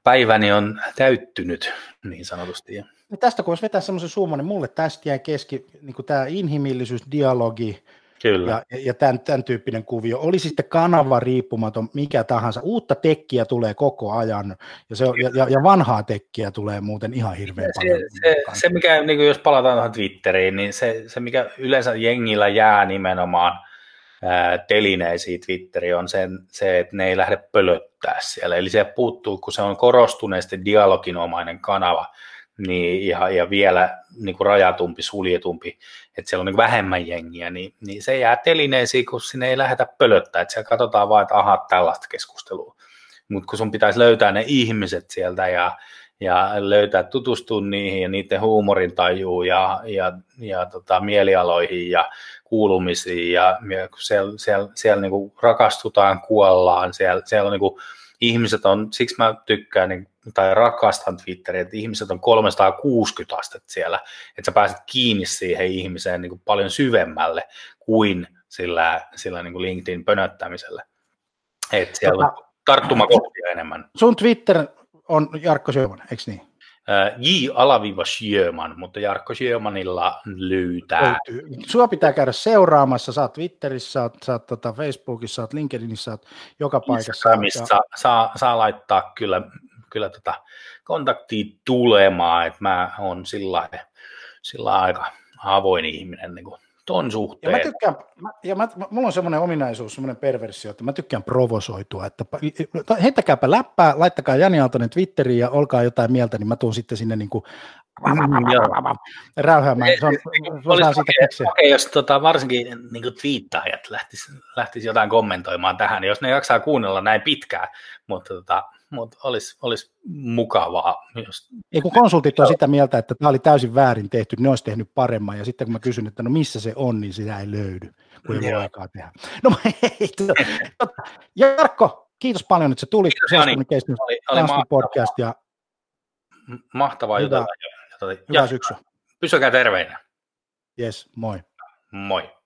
päiväni on täyttynyt niin sanotusti. Ja tästä kun olisi vetää semmoisen summan, niin mulle tästä jäi keski niin tämä inhimillisyys, dialogi, Kyllä. Ja, ja tämän, tämän tyyppinen kuvio. Oli sitten kanava riippumaton, mikä tahansa. Uutta tekkiä tulee koko ajan, ja, se, ja, ja vanhaa tekkiä tulee muuten ihan hirveän se, paljon. Se, se, mikä, niin jos palataan tuohon Twitteriin, niin se, se, mikä yleensä jengillä jää nimenomaan ää, telineisiin Twitteri on sen, se, että ne ei lähde pölöttää siellä. Eli se puuttuu, kun se on korostuneesti dialoginomainen kanava, niin, ja, ja vielä niin kuin rajatumpi, suljetumpi, että siellä on niin vähemmän jengiä, niin, niin se jää telineisiin, kun sinne ei lähdetä pölöttää, että siellä katsotaan vaan, että aha, tällaista keskustelua. Mutta kun sun pitäisi löytää ne ihmiset sieltä ja, ja löytää, tutustua niihin ja niiden huumorin tajuun ja, ja, ja tota, mielialoihin ja kuulumisiin ja, siellä, siellä, siellä niin kuin rakastutaan, kuollaan, siellä, siellä on niin kuin, ihmiset on, siksi mä tykkään niin, tai rakastan Twitteriä, että ihmiset on 360 astetta siellä, että sä pääset kiinni siihen ihmiseen niin kuin paljon syvemmälle kuin sillä, sillä niin kuin LinkedIn pönöttämisellä. Että siellä tota, on tarttumakohtia enemmän. Sun Twitter on Jarkko Sjöman, eikö niin? J. Alaviva Sjöman, mutta Jarkko Sjömanilla löytää. Sua pitää käydä seuraamassa, oot Twitterissä, sä oot tota Facebookissa, oot LinkedInissä, sä oot joka paikassa. Ja... Saa, saa, saa laittaa kyllä, kyllä tota kontaktia tulemaan, että mä oon sillä, sillä aika avoin ihminen niin kuin ton suhteen. Ja mä tykkään, ja mä, mulla on semmoinen ominaisuus, semmoinen perversio, että mä tykkään provosoitua, että heittäkääpä läppää, laittakaa Jani Aaltonen Twitteriin ja olkaa jotain mieltä, niin mä tuun sitten sinne niin kuin räyhäämään. Se on, olisi okei, okay, jos tota, varsinkin niin kuin twiittaajat lähtis, lähtis jotain kommentoimaan tähän, niin jos ne jaksaa kuunnella näin pitkään, mutta tota, mutta olisi, olisi mukavaa. Jos... Ei kun konsultit on sitä mieltä, että tämä oli täysin väärin tehty, ne olisi tehnyt paremman, ja sitten kun mä kysyn, että no missä se on, niin sitä ei löydy, kun ei voi aikaa tehdä. No <laughs> hei, Jarkko, kiitos paljon, että sä tulit. Kiitos, Jani. Oli, oli mahtavaa. podcast ja mahtavaa jutella. Hyvää, hyvää syksyä. Pysykää terveinä. Yes, moi. Moi.